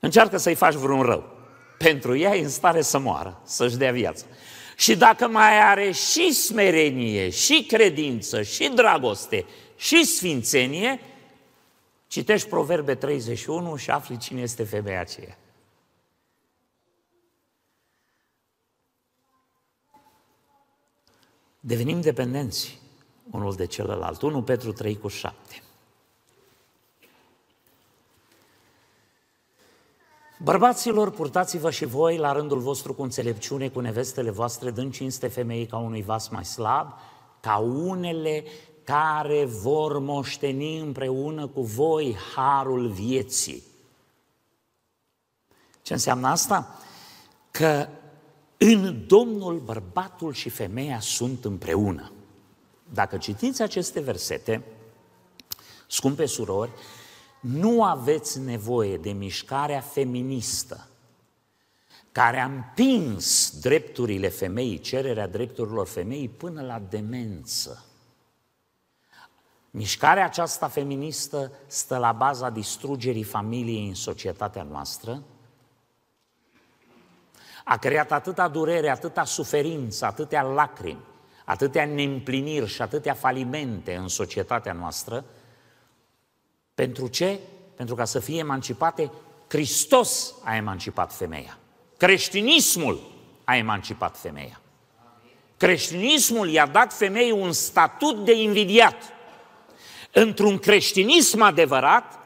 încearcă să-i faci vreun rău. Pentru ea e în stare să moară, să-și dea viața. Și dacă mai are și smerenie, și credință, și dragoste, și sfințenie, citești Proverbe 31 și afli cine este femeia aceea. Devenim dependenți unul de celălalt. 1 Petru 3 cu 7. Bărbaților, purtați-vă și voi la rândul vostru cu înțelepciune, cu nevestele voastre, dând cinste femeii ca unui vas mai slab, ca unele care vor moșteni împreună cu voi harul vieții. Ce înseamnă asta? Că în Domnul bărbatul și femeia sunt împreună. Dacă citiți aceste versete, scumpe surori, nu aveți nevoie de mișcarea feministă care a împins drepturile femeii, cererea drepturilor femeii până la demență. Mișcarea aceasta feministă stă la baza distrugerii familiei în societatea noastră, a creat atâta durere, atâta suferință, atâtea lacrimi, atâtea neîmpliniri și atâtea falimente în societatea noastră. Pentru ce? Pentru ca să fie emancipate, Hristos a emancipat femeia. Creștinismul a emancipat femeia. Creștinismul i-a dat femeii un statut de invidiat. Într-un creștinism adevărat,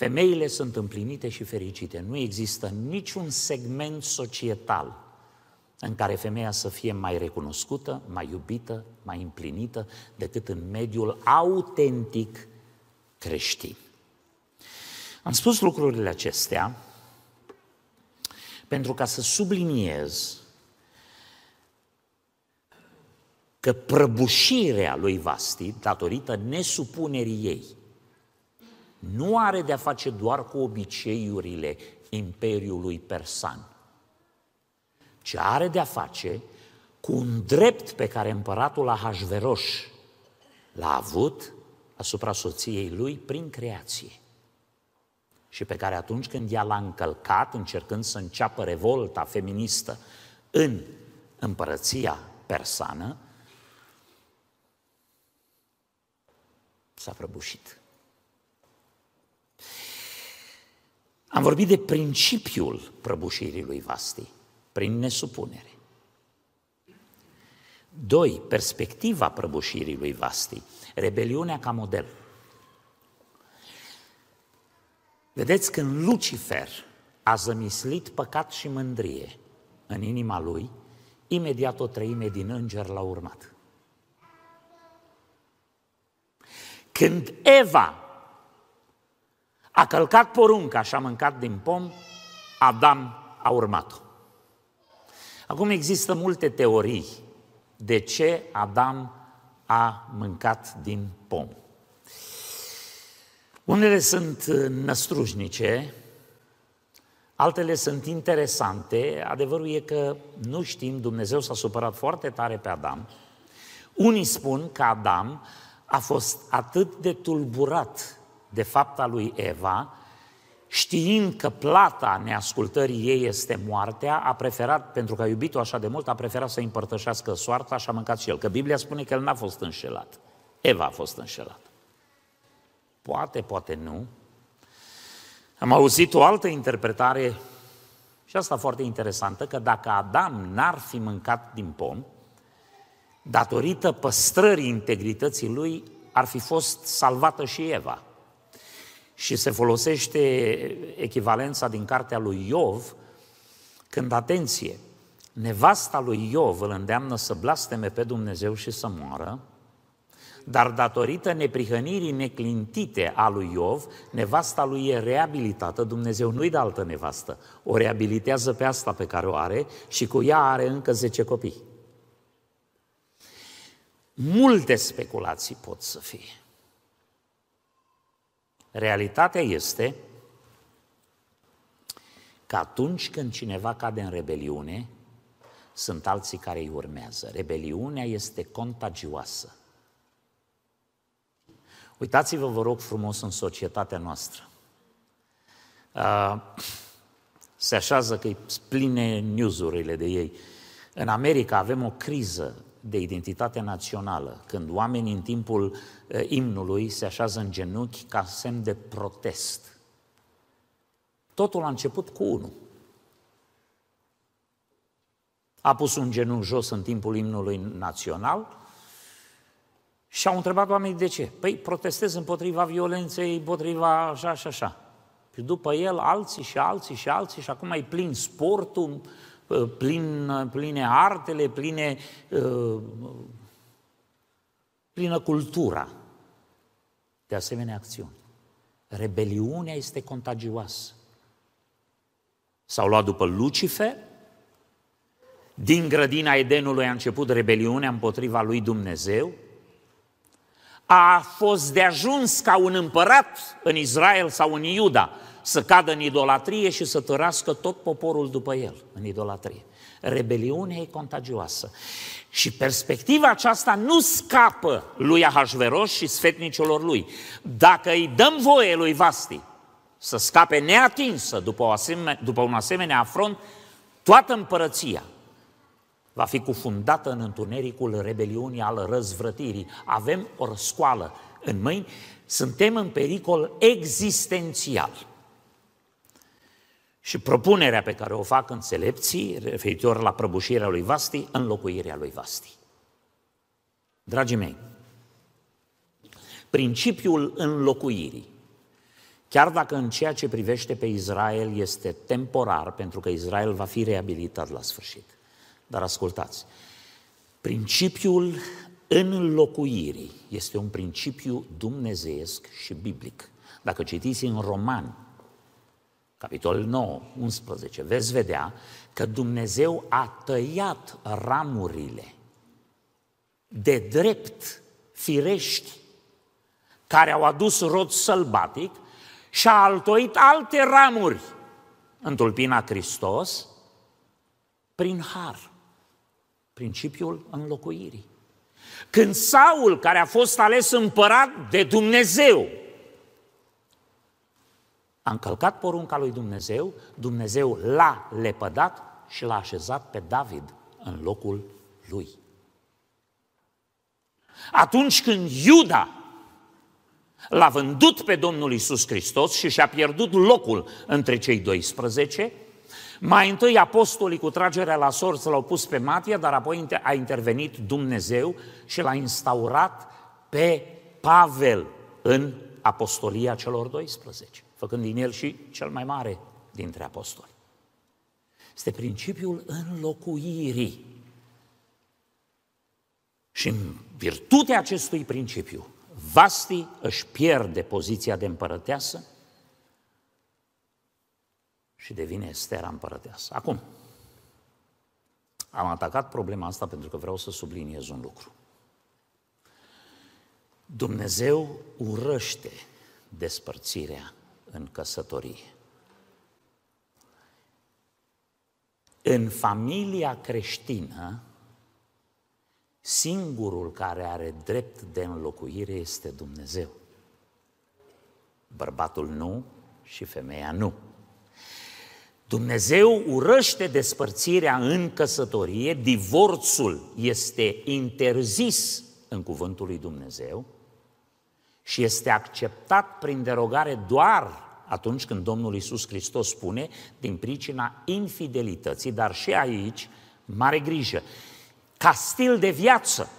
femeile sunt împlinite și fericite. Nu există niciun segment societal în care femeia să fie mai recunoscută, mai iubită, mai împlinită decât în mediul autentic creștin. Am spus lucrurile acestea pentru ca să subliniez că prăbușirea lui Vasti, datorită nesupunerii ei, nu are de-a face doar cu obiceiurile Imperiului Persan, ci are de-a face cu un drept pe care împăratul Ahasveros l-a avut asupra soției lui prin creație și pe care atunci când ea l-a încălcat, încercând să înceapă revolta feministă în împărăția persană, s-a prăbușit. Am vorbit de principiul prăbușirii lui Vasti, prin nesupunere. Doi, perspectiva prăbușirii lui Vasti, rebeliunea ca model. Vedeți, când Lucifer a zămislit păcat și mândrie în inima lui, imediat o treime din înger l-a urmat. Când Eva a călcat porunca și a mâncat din pom, Adam a urmat-o. Acum există multe teorii de ce Adam a mâncat din pom. Unele sunt năstrușnice, altele sunt interesante. Adevărul e că nu știm, Dumnezeu s-a supărat foarte tare pe Adam. Unii spun că Adam a fost atât de tulburat de fapta lui Eva, știind că plata neascultării ei este moartea, a preferat, pentru că a iubit-o așa de mult, a preferat să împărtășească soarta și a mâncat și el. Că Biblia spune că el n-a fost înșelat. Eva a fost înșelată. Poate, poate nu. Am auzit o altă interpretare și asta foarte interesantă, că dacă Adam n-ar fi mâncat din pom, datorită păstrării integrității lui, ar fi fost salvată și Eva. Și se folosește echivalența din cartea lui Iov, când, atenție, nevasta lui Iov îl îndeamnă să blasteme pe Dumnezeu și să moară, dar datorită neprihănirii neclintite a lui Iov, nevasta lui e reabilitată, Dumnezeu nu-i de altă nevastă, o reabilitează pe asta pe care o are și cu ea are încă 10 copii. Multe speculații pot să fie. Realitatea este că atunci când cineva cade în rebeliune, sunt alții care îi urmează. Rebeliunea este contagioasă. Uitați-vă, vă rog frumos, în societatea noastră. Se așează că îi pline newsurile de ei. În America avem o criză de identitate națională, când oamenii în timpul imnului se așează în genunchi ca semn de protest. Totul a început cu unul. A pus un genunchi jos în timpul imnului național Și au întrebat oamenii de ce. Păi protestez împotriva violenței, împotriva așa și așa. Și după el alții și alții și alții și acum e plin sportul, ă, plin, pline artele, pline, ă, plină cultura de asemenea acțiuni. Rebeliunea este contagioasă. S-au luat după Lucifer, din grădina Edenului a început rebeliunea împotriva lui Dumnezeu, a fost de ajuns ca un împărat în Israel sau în Iuda să cadă în idolatrie și să tărască tot poporul după el în idolatrie. Rebeliunea e contagioasă. Și perspectiva aceasta nu scapă lui Ahasveros și sfetnicilor lui. Dacă îi dăm voie lui Vasti să scape neatinsă după, o asemenea, după un asemenea afront, toată împărăția va fi cufundată în întunericul rebeliunii al răzvrătirii. Avem o răscoală în mâini, suntem în pericol existențial. Și propunerea pe care o fac înțelepții, referitor la prăbușirea lui Vasti, înlocuirea lui Vasti. Dragii mei, principiul înlocuirii, chiar dacă în ceea ce privește pe Israel este temporar, pentru că Israel va fi reabilitat la sfârșit, dar ascultați, principiul înlocuirii este un principiu dumnezeiesc și biblic. Dacă citiți în Roman, capitolul 9, 11, veți vedea că Dumnezeu a tăiat ramurile de drept firești care au adus rod sălbatic și a altoit alte ramuri în tulpina Hristos prin har principiul înlocuirii. Când Saul, care a fost ales împărat de Dumnezeu, a încălcat porunca lui Dumnezeu, Dumnezeu l-a lepădat și l-a așezat pe David în locul lui. Atunci când Iuda l-a vândut pe Domnul Isus Hristos și și-a pierdut locul între cei 12, mai întâi apostolii cu tragerea la sorți l-au pus pe Matia, dar apoi a intervenit Dumnezeu și l-a instaurat pe Pavel în apostolia celor 12, făcând din el și cel mai mare dintre apostoli. Este principiul înlocuirii. Și în virtutea acestui principiu, Vasti își pierde poziția de împărăteasă, și devine Estera împărăteasă. Acum, am atacat problema asta pentru că vreau să subliniez un lucru. Dumnezeu urăște despărțirea în căsătorie. În familia creștină, singurul care are drept de înlocuire este Dumnezeu. Bărbatul nu și femeia nu. Dumnezeu urăște despărțirea în căsătorie, divorțul este interzis în cuvântul lui Dumnezeu și este acceptat prin derogare doar atunci când Domnul Iisus Hristos spune din pricina infidelității, dar și aici, mare grijă, ca stil de viață,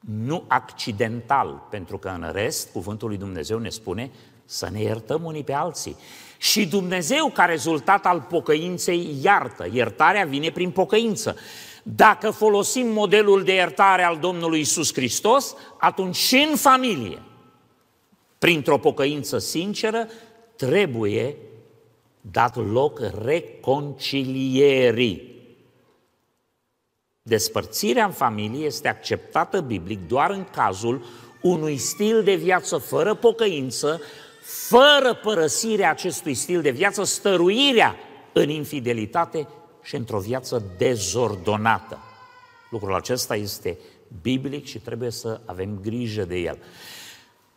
nu accidental, pentru că în rest, cuvântul lui Dumnezeu ne spune să ne iertăm unii pe alții. Și Dumnezeu, ca rezultat al pocăinței, iartă. Iertarea vine prin pocăință. Dacă folosim modelul de iertare al Domnului Isus Hristos, atunci și în familie, printr-o pocăință sinceră, trebuie dat loc reconcilierii. Despărțirea în familie este acceptată biblic doar în cazul unui stil de viață fără pocăință, fără părăsirea acestui stil de viață, stăruirea în infidelitate și într-o viață dezordonată. Lucrul acesta este biblic și trebuie să avem grijă de el.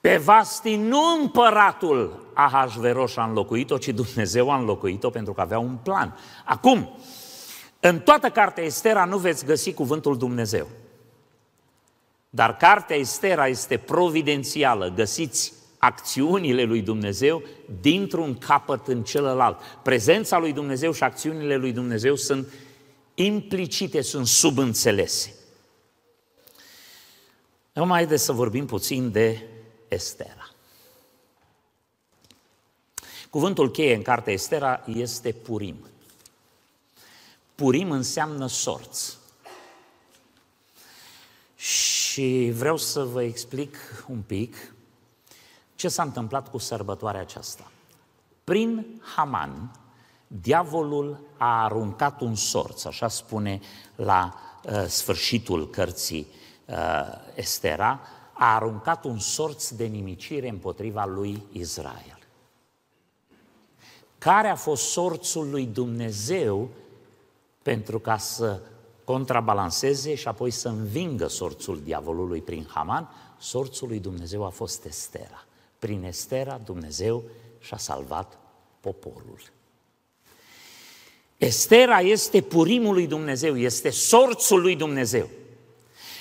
Pe Vasti nu împăratul Ahasveros a înlocuit-o, ci Dumnezeu a înlocuit-o pentru că avea un plan. Acum, în toată cartea Estera nu veți găsi cuvântul Dumnezeu. Dar cartea Estera este providențială. Găsiți acțiunile lui Dumnezeu dintr-un capăt în celălalt. Prezența lui Dumnezeu și acțiunile lui Dumnezeu sunt implicite, sunt subînțelese. Acum haideți să vorbim puțin de Estera. Cuvântul cheie în cartea Estera este Purim. Purim înseamnă sorți. Și vreau să vă explic un pic ce s-a întâmplat cu sărbătoarea aceasta. Prin Haman, diavolul a aruncat un sorț, așa spune la uh, sfârșitul cărții uh, Estera, a aruncat un sorț de nimicire împotriva lui Israel. Care a fost sorțul lui Dumnezeu pentru ca să contrabalanceze și apoi să învingă sorțul diavolului prin Haman? Sorțul lui Dumnezeu a fost Estera. Prin Estera Dumnezeu și-a salvat poporul. Estera este purimul lui Dumnezeu, este sorțul lui Dumnezeu.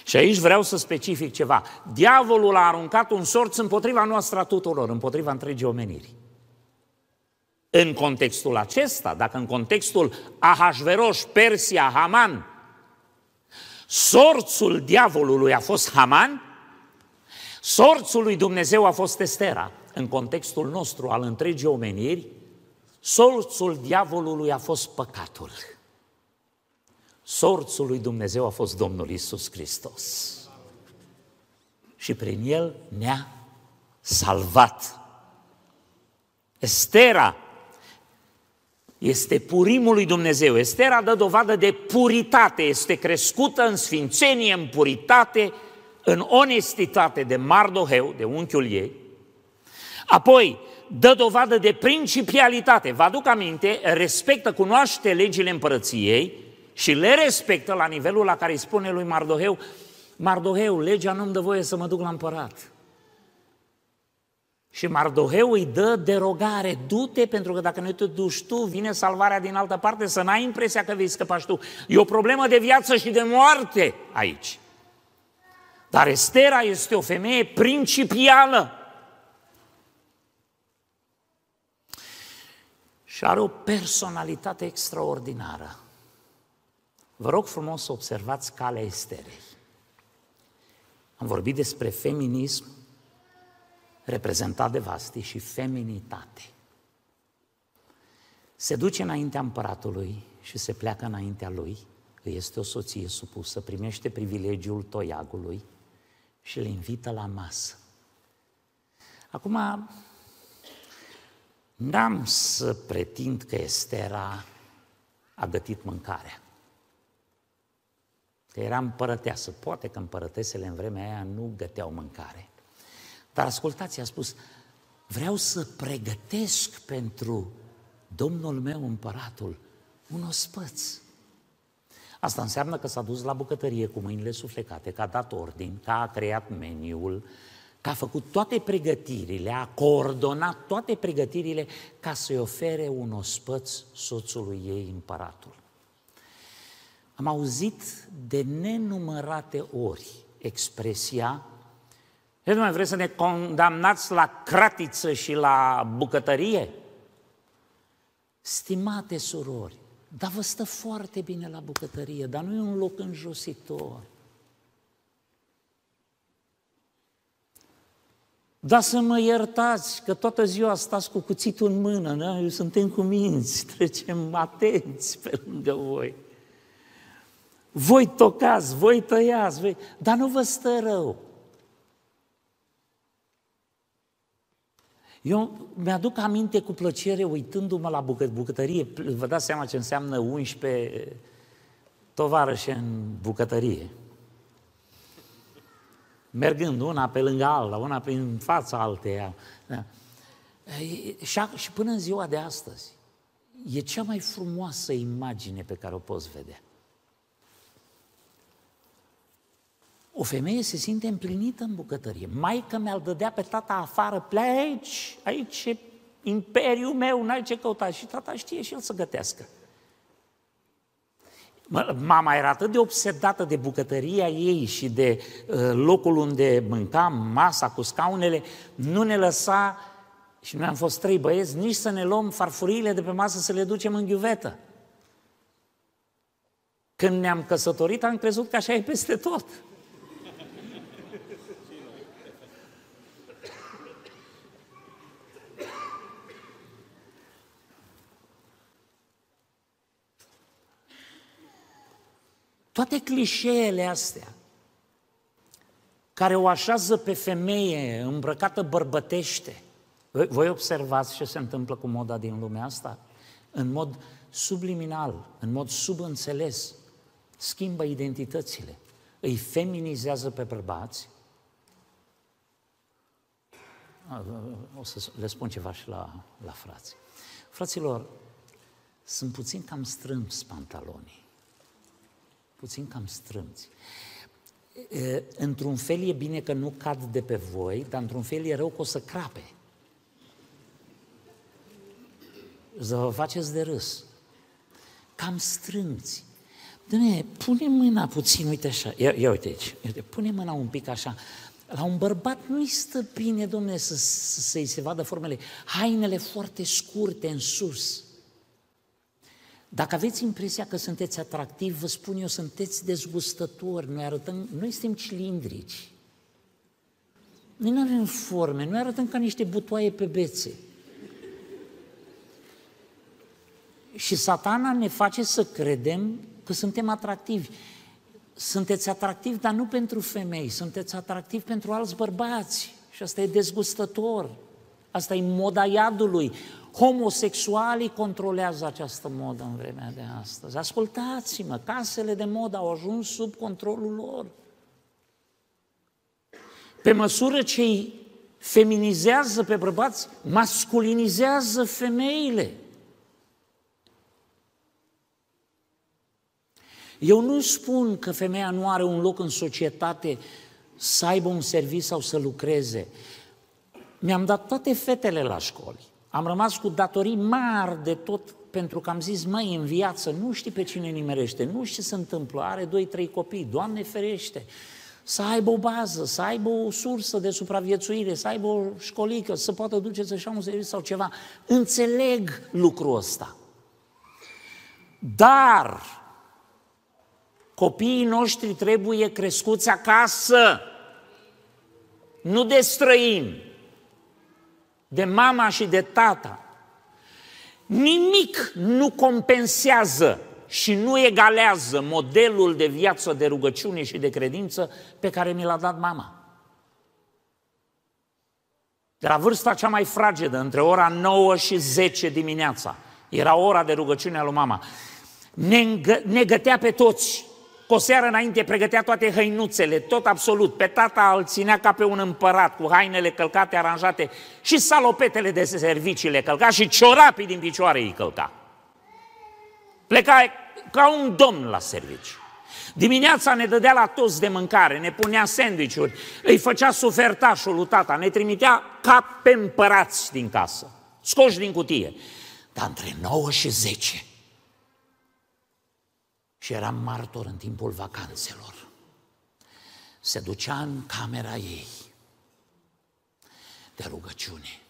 Și aici vreau să specific ceva. Diavolul a aruncat un sorț împotriva noastră a tuturor, împotriva întregii omeniri. În contextul acesta, dacă în contextul Ahasveros, Persia, Haman, sorțul diavolului a fost Haman, sorțul lui Dumnezeu a fost Estera. În contextul nostru al întregii omeniri, sorțul diavolului a fost păcatul. Sorțul lui Dumnezeu a fost Domnul Isus Hristos. Și prin El ne-a salvat. Estera este purimul lui Dumnezeu. Estera dă dovadă de puritate, este crescută în sfințenie, în puritate, în onestitate de Mardoheu, de unchiul ei. Apoi, dă dovadă de principialitate. Vă aduc aminte, respectă, cunoaște legile împărăției și le respectă la nivelul la care îi spune lui Mardoheu, Mardoheu, legea nu-mi dă voie să mă duc la împărat. Și Mardoheu îi dă derogare, du-te, pentru că dacă nu te duci tu, vine salvarea din altă parte, să n-ai impresia că vei scăpa și tu. E o problemă de viață și de moarte aici. Dar Estera este o femeie principială. Și are o personalitate extraordinară. Vă rog frumos să observați calea Esterei. Am vorbit despre feminism, reprezentat de Vasti, și feminitate. Se duce înaintea împăratului și se pleacă înaintea lui, îi este o soție supusă, primește privilegiul toiagului și le invită la masă. Acum, n-am să pretind că Estera a gătit mâncarea. Că era împărăteasă. Poate că împărătesele în vremea aia nu găteau mâncare. Dar ascultați, a spus, vreau să pregătesc pentru domnul meu împăratul un ospăț. Asta înseamnă că s-a dus la bucătărie cu mâinile suflecate, că a dat ordin, că a creat meniul, că a făcut toate pregătirile, a coordonat toate pregătirile ca să-i ofere un ospăț soțului ei, împăratul. Am auzit de nenumărate ori expresia ce mai vreți să ne condamnați la cratiță și la bucătărie? Stimate surori, dar vă stă foarte bine la bucătărie, dar nu e un loc înjositor. Dar să mă iertați că toată ziua stați cu cuțitul în mână, noi suntem cu minți, trecem atenți pe lângă voi. Voi tocați, voi tăiați, voi... dar nu vă stă rău. Eu mi-aduc aminte cu plăcere, uitându-mă la bucă- bucătărie, vă dați seama ce înseamnă 11 tovarăși în bucătărie. Mergând una pe lângă alta, una prin fața alteia. Da. Și, și până în ziua de astăzi, e cea mai frumoasă imagine pe care o poți vedea. O femeie se simte împlinită în bucătărie. Maica mi-al dădea pe tata afară, pleci, aici e imperiul meu, n-ai ce căuta. Și tata știe și el să gătească. Mama era atât de obsedată de bucătăria ei și de uh, locul unde mâncam, masa cu scaunele, nu ne lăsa, și noi am fost trei băieți, nici să ne luăm farfuriile de pe masă să le ducem în ghiuvetă. Când ne-am căsătorit, am crezut că așa e peste tot. Toate clișeele astea care o așează pe femeie îmbrăcată bărbătește. Voi observați ce se întâmplă cu moda din lumea asta? În mod subliminal, în mod subînțeles, schimbă identitățile, îi feminizează pe bărbați. O să le spun ceva și la, la frați. Fraților, sunt puțin cam strâmți pantalonii. Puțin cam strâmți. Într-un fel e bine că nu cad de pe voi, dar într-un fel e rău că o să crape. Să vă faceți de râs. Cam strâmți. Doamne, pune mâna puțin, uite așa, ia, ia uite aici, uite, pune mâna un pic așa. La un bărbat nu-i stă bine, domne, să, să, să-i se vadă formele. Hainele foarte scurte în sus. Dacă aveți impresia că sunteți atractivi, vă spun eu, sunteți dezgustători, noi arătăm, noi suntem cilindrici. Noi nu avem forme, noi arătăm ca niște butoaie pe bețe. Și satana ne face să credem că suntem atractivi. Sunteți atractivi, dar nu pentru femei, sunteți atractivi pentru alți bărbați. Și asta e dezgustător. Asta e moda iadului. Homosexualii controlează această modă în vremea de astăzi. Ascultați-mă, casele de modă au ajuns sub controlul lor. Pe măsură ce îi feminizează pe bărbați, masculinizează femeile. Eu nu spun că femeia nu are un loc în societate să aibă un serviciu sau să lucreze. Mi-am dat toate fetele la școli. Am rămas cu datorii mari de tot pentru că am zis, mai în viață nu știi pe cine nimerește, nu știi ce se întâmplă, are doi, trei copii, Doamne ferește, să aibă o bază, să aibă o sursă de supraviețuire, să aibă o școlică, să poată duce să-și un serviciu sau ceva. Înțeleg lucrul ăsta. Dar Copiii noștri trebuie crescuți acasă, nu de străini, de mama și de tata. Nimic nu compensează și nu egalează modelul de viață, de rugăciune și de credință pe care mi l-a dat mama. De la vârsta cea mai fragedă, între ora 9 și 10 dimineața, era ora de rugăciune a lui mama. Ne, ne gătea pe toți, cu o seară înainte pregătea toate hăinuțele, tot absolut. Pe tata îl ținea ca pe un împărat, cu hainele călcate, aranjate și salopetele de serviciile călca și ciorapii din picioare îi călca. Pleca ca un domn la serviciu. Dimineața ne dădea la toți de mâncare, ne punea sandvișuri, îi făcea sufertașul lui tata, ne trimitea ca pe împărați din casă, scoși din cutie. Dar între 9 și 10 și eram martor în timpul vacanțelor. Se ducea în camera ei de rugăciune.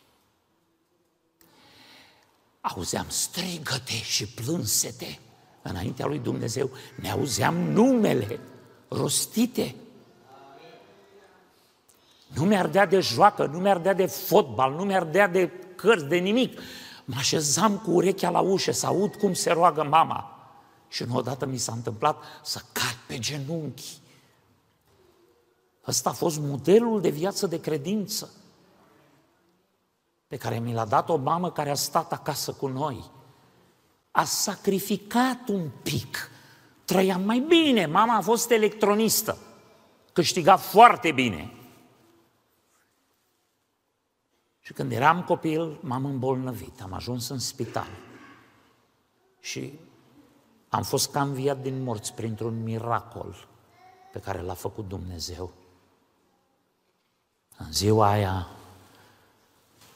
Auzeam strigăte și plânsete înaintea lui Dumnezeu. Ne auzeam numele rostite. Nu mi-ardea de joacă, nu mi-ardea de fotbal, nu mi-ardea de cărți, de nimic. Mă așezam cu urechea la ușă să aud cum se roagă mama. Și în odată mi s-a întâmplat să cad pe genunchi. Ăsta a fost modelul de viață de credință pe care mi l-a dat o mamă care a stat acasă cu noi. A sacrificat un pic. Trăiam mai bine. Mama a fost electronistă. Câștiga foarte bine. Și când eram copil, m-am îmbolnăvit. Am ajuns în spital. Și am fost ca înviat din morți printr-un miracol pe care l-a făcut Dumnezeu. În ziua aia,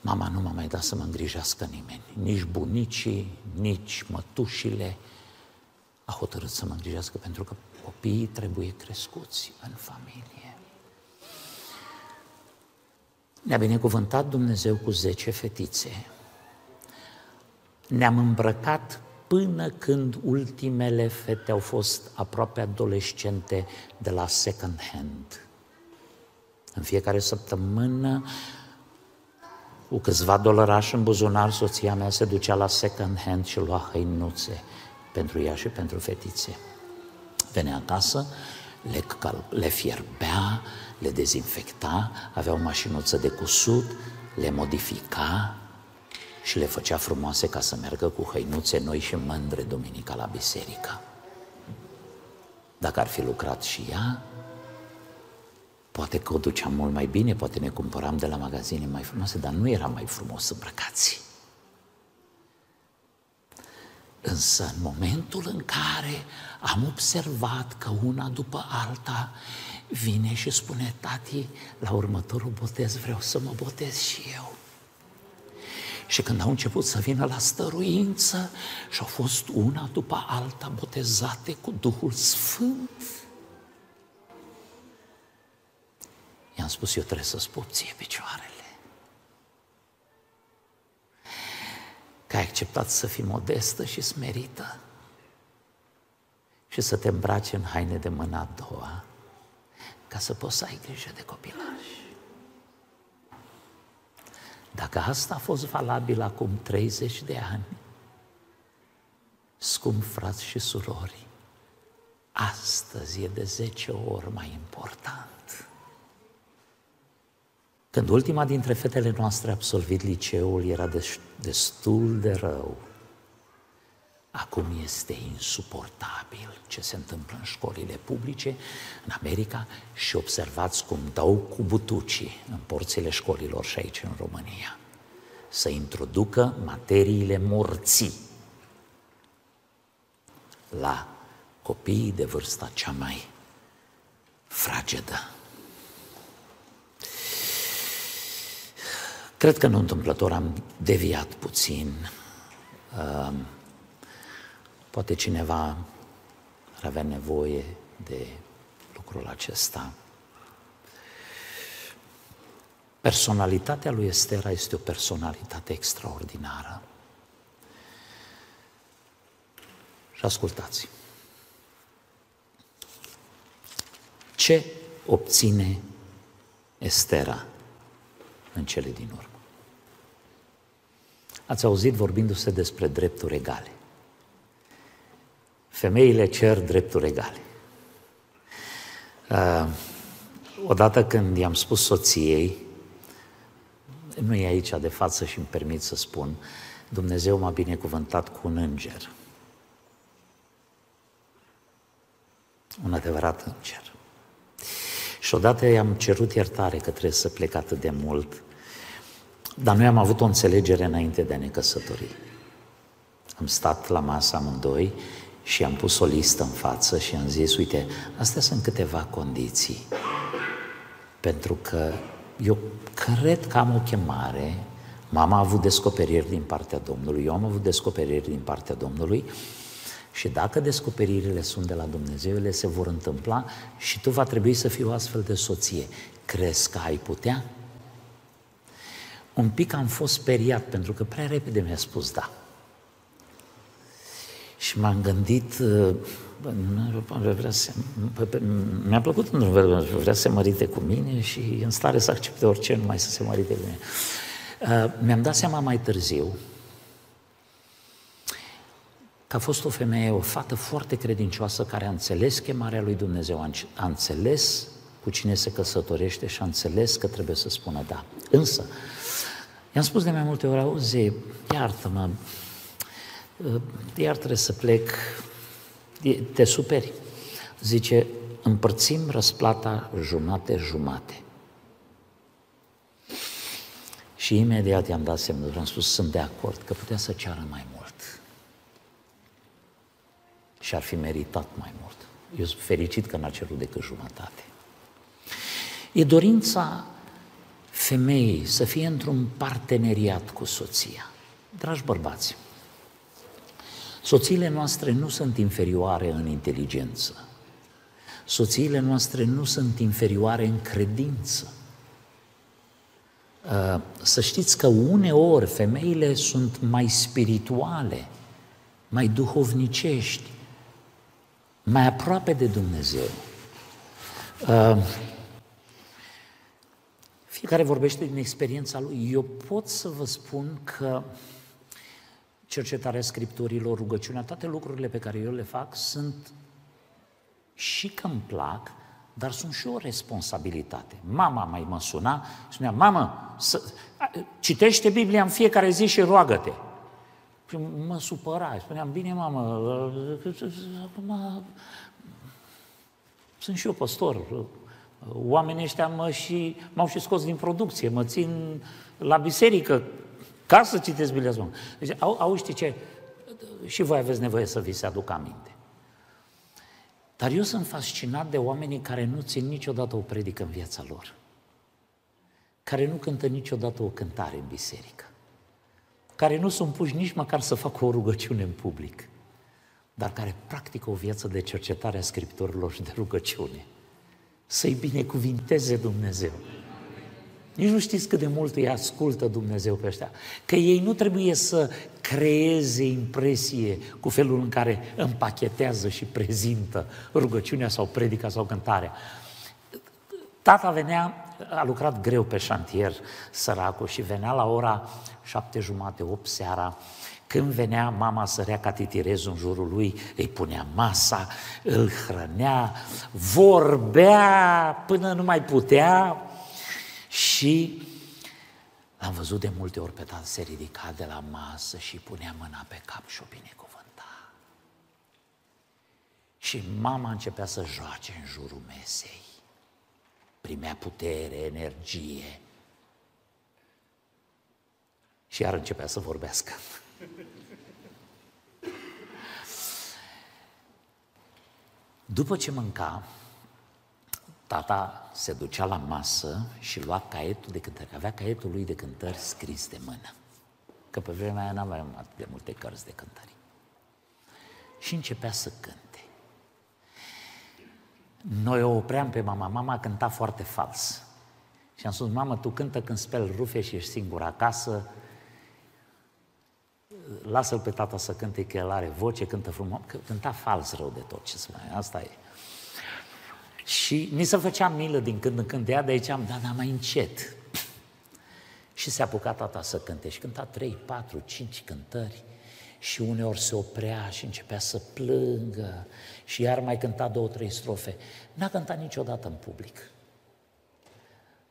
mama nu m-a mai dat să mă îngrijească nimeni, nici bunicii, nici mătușile a hotărât să mă îngrijească pentru că copiii trebuie crescuți în familie. Ne-a binecuvântat Dumnezeu cu zece fetițe. Ne-am îmbrăcat până când ultimele fete au fost aproape adolescente de la second hand. În fiecare săptămână, cu câțiva dolarași în buzunar, soția mea se ducea la second hand și lua hăinuțe pentru ea și pentru fetițe. venea acasă, le, le fierbea, le dezinfecta, avea o mașinuță de cusut, le modifica și le făcea frumoase ca să meargă cu hăinuțe noi și mândre duminica la biserică. Dacă ar fi lucrat și ea, poate că o duceam mult mai bine, poate ne cumpăram de la magazine mai frumoase, dar nu era mai frumos îmbrăcați. Însă în momentul în care am observat că una după alta vine și spune, tati, la următorul botez vreau să mă botez și eu. Și când au început să vină la stăruință și au fost una după alta botezate cu Duhul Sfânt, i-am spus, eu trebuie să spun ție picioarele. Că ai acceptat să fii modestă și smerită și să te îmbraci în haine de mâna a doua ca să poți să ai grijă de copilași. Dacă asta a fost valabil acum 30 de ani, scump frați și surori, astăzi e de 10 ori mai important. Când ultima dintre fetele noastre a absolvit liceul, era destul de rău. Acum este insuportabil ce se întâmplă în școlile publice în America și observați cum dau cu butucii în porțile școlilor și aici în România să introducă materiile morții la copiii de vârsta cea mai fragedă. Cred că nu întâmplător am deviat puțin. Poate cineva ar avea nevoie de lucrul acesta. Personalitatea lui Estera este o personalitate extraordinară. Și ascultați. Ce obține Estera în cele din urmă? Ați auzit vorbindu-se despre drepturi egale. Femeile cer drepturi egale. Uh, odată când i-am spus soției, nu e aici de față și îmi permit să spun, Dumnezeu m-a binecuvântat cu un înger. Un adevărat înger. Și odată i-am cerut iertare că trebuie să plec atât de mult, dar noi am avut o înțelegere înainte de a ne căsători. Am stat la masă amândoi și am pus o listă în față și am zis, uite, astea sunt câteva condiții. Pentru că eu cred că am o chemare, mama a avut descoperiri din partea Domnului, eu am avut descoperiri din partea Domnului și dacă descoperirile sunt de la Dumnezeu, ele se vor întâmpla și tu va trebui să fii o astfel de soție. Crezi că ai putea? Un pic am fost speriat pentru că prea repede mi-a spus da. Și m-am gândit, uh, vrea să, mi-a plăcut într-un fel, vrea să se mărite cu mine și în stare să accepte orice, numai să se mărite cu mine. Uh, mi-am dat seama mai târziu că a fost o femeie, o fată foarte credincioasă care a înțeles chemarea lui Dumnezeu, a înțeles cu cine se căsătorește și a înțeles că trebuie să spună da. Însă, i-am spus de mai multe ori, auzi, iartă-mă, iar trebuie să plec, te superi. Zice, împărțim răsplata jumate-jumate. Și imediat i-am dat semnul, am spus, sunt de acord că putea să ceară mai mult. Și ar fi meritat mai mult. Eu sunt fericit că n-a cerut decât jumătate. E dorința femeii să fie într-un parteneriat cu soția. Dragi bărbați, Soțiile noastre nu sunt inferioare în inteligență. Soțiile noastre nu sunt inferioare în credință. Uh, să știți că uneori femeile sunt mai spirituale, mai duhovnicești, mai aproape de Dumnezeu. Uh, fiecare vorbește din experiența lui. Eu pot să vă spun că cercetarea Scripturilor, rugăciunea, toate lucrurile pe care eu le fac sunt și că îmi plac, dar sunt și o responsabilitate. Mama mai mă suna și spunea, mamă, să, citește Biblia în fiecare zi și roagă-te. Și mă supăra, spuneam, bine mamă, acum sunt și eu păstor, oamenii ăștia mă și, m-au și scos din producție, mă țin la biserică ca să citesc Biblia. Deci, au, au știi ce? Și voi aveți nevoie să vi se aducă aminte. Dar eu sunt fascinat de oamenii care nu țin niciodată o predică în viața lor, care nu cântă niciodată o cântare în biserică, care nu sunt puși nici măcar să facă o rugăciune în public, dar care practică o viață de cercetare a scripturilor și de rugăciune. Să-i binecuvinteze Dumnezeu. Nici nu știți cât de mult îi ascultă Dumnezeu pe ăștia. Că ei nu trebuie să creeze impresie cu felul în care împachetează și prezintă rugăciunea sau predica sau cântarea. Tata venea, a lucrat greu pe șantier, săracul, și venea la ora șapte jumate, opt seara, când venea mama sărea ca titirez în jurul lui, îi punea masa, îl hrănea, vorbea până nu mai putea, și l-am văzut de multe ori pe tată se ridica de la masă și punea mâna pe cap și o binecuvânta. Și mama începea să joace în jurul mesei. Primea putere, energie. Și iar începea să vorbească. După ce mânca, Tata se ducea la masă și lua caietul de cântări. Avea caietul lui de cântări scris de mână. Că pe vremea aia n-aveam atât de multe cărți de cântări. Și începea să cânte. Noi o opream pe mama. Mama cânta foarte fals. Și am spus, mamă, tu cântă când speli rufe și ești singur acasă, lasă-l pe tata să cânte, că el are voce, cântă frumos. Cânta fals rău de tot, ce să mai, asta e. Și mi se făcea milă din când în când de ea, de aici am dat, dar mai încet. Și se apuca tata să cânte și cânta trei, patru, cinci cântări și uneori se oprea și începea să plângă și iar mai cânta două, trei strofe. N-a cântat niciodată în public.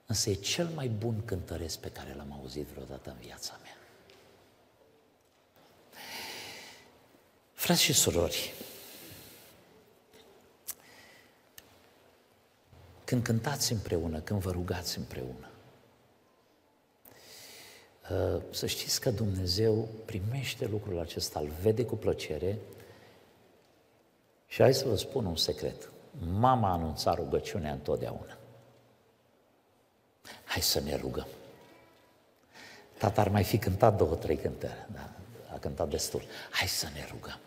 Însă e cel mai bun cântăresc pe care l-am auzit vreodată în viața mea. Frați și surori, când cântați împreună, când vă rugați împreună. Uh, să știți că Dumnezeu primește lucrul acesta, îl vede cu plăcere și hai să vă spun un secret. Mama anunța rugăciunea întotdeauna. Hai să ne rugăm. Tata ar mai fi cântat două, trei cântări, da, a cântat destul. Hai să ne rugăm.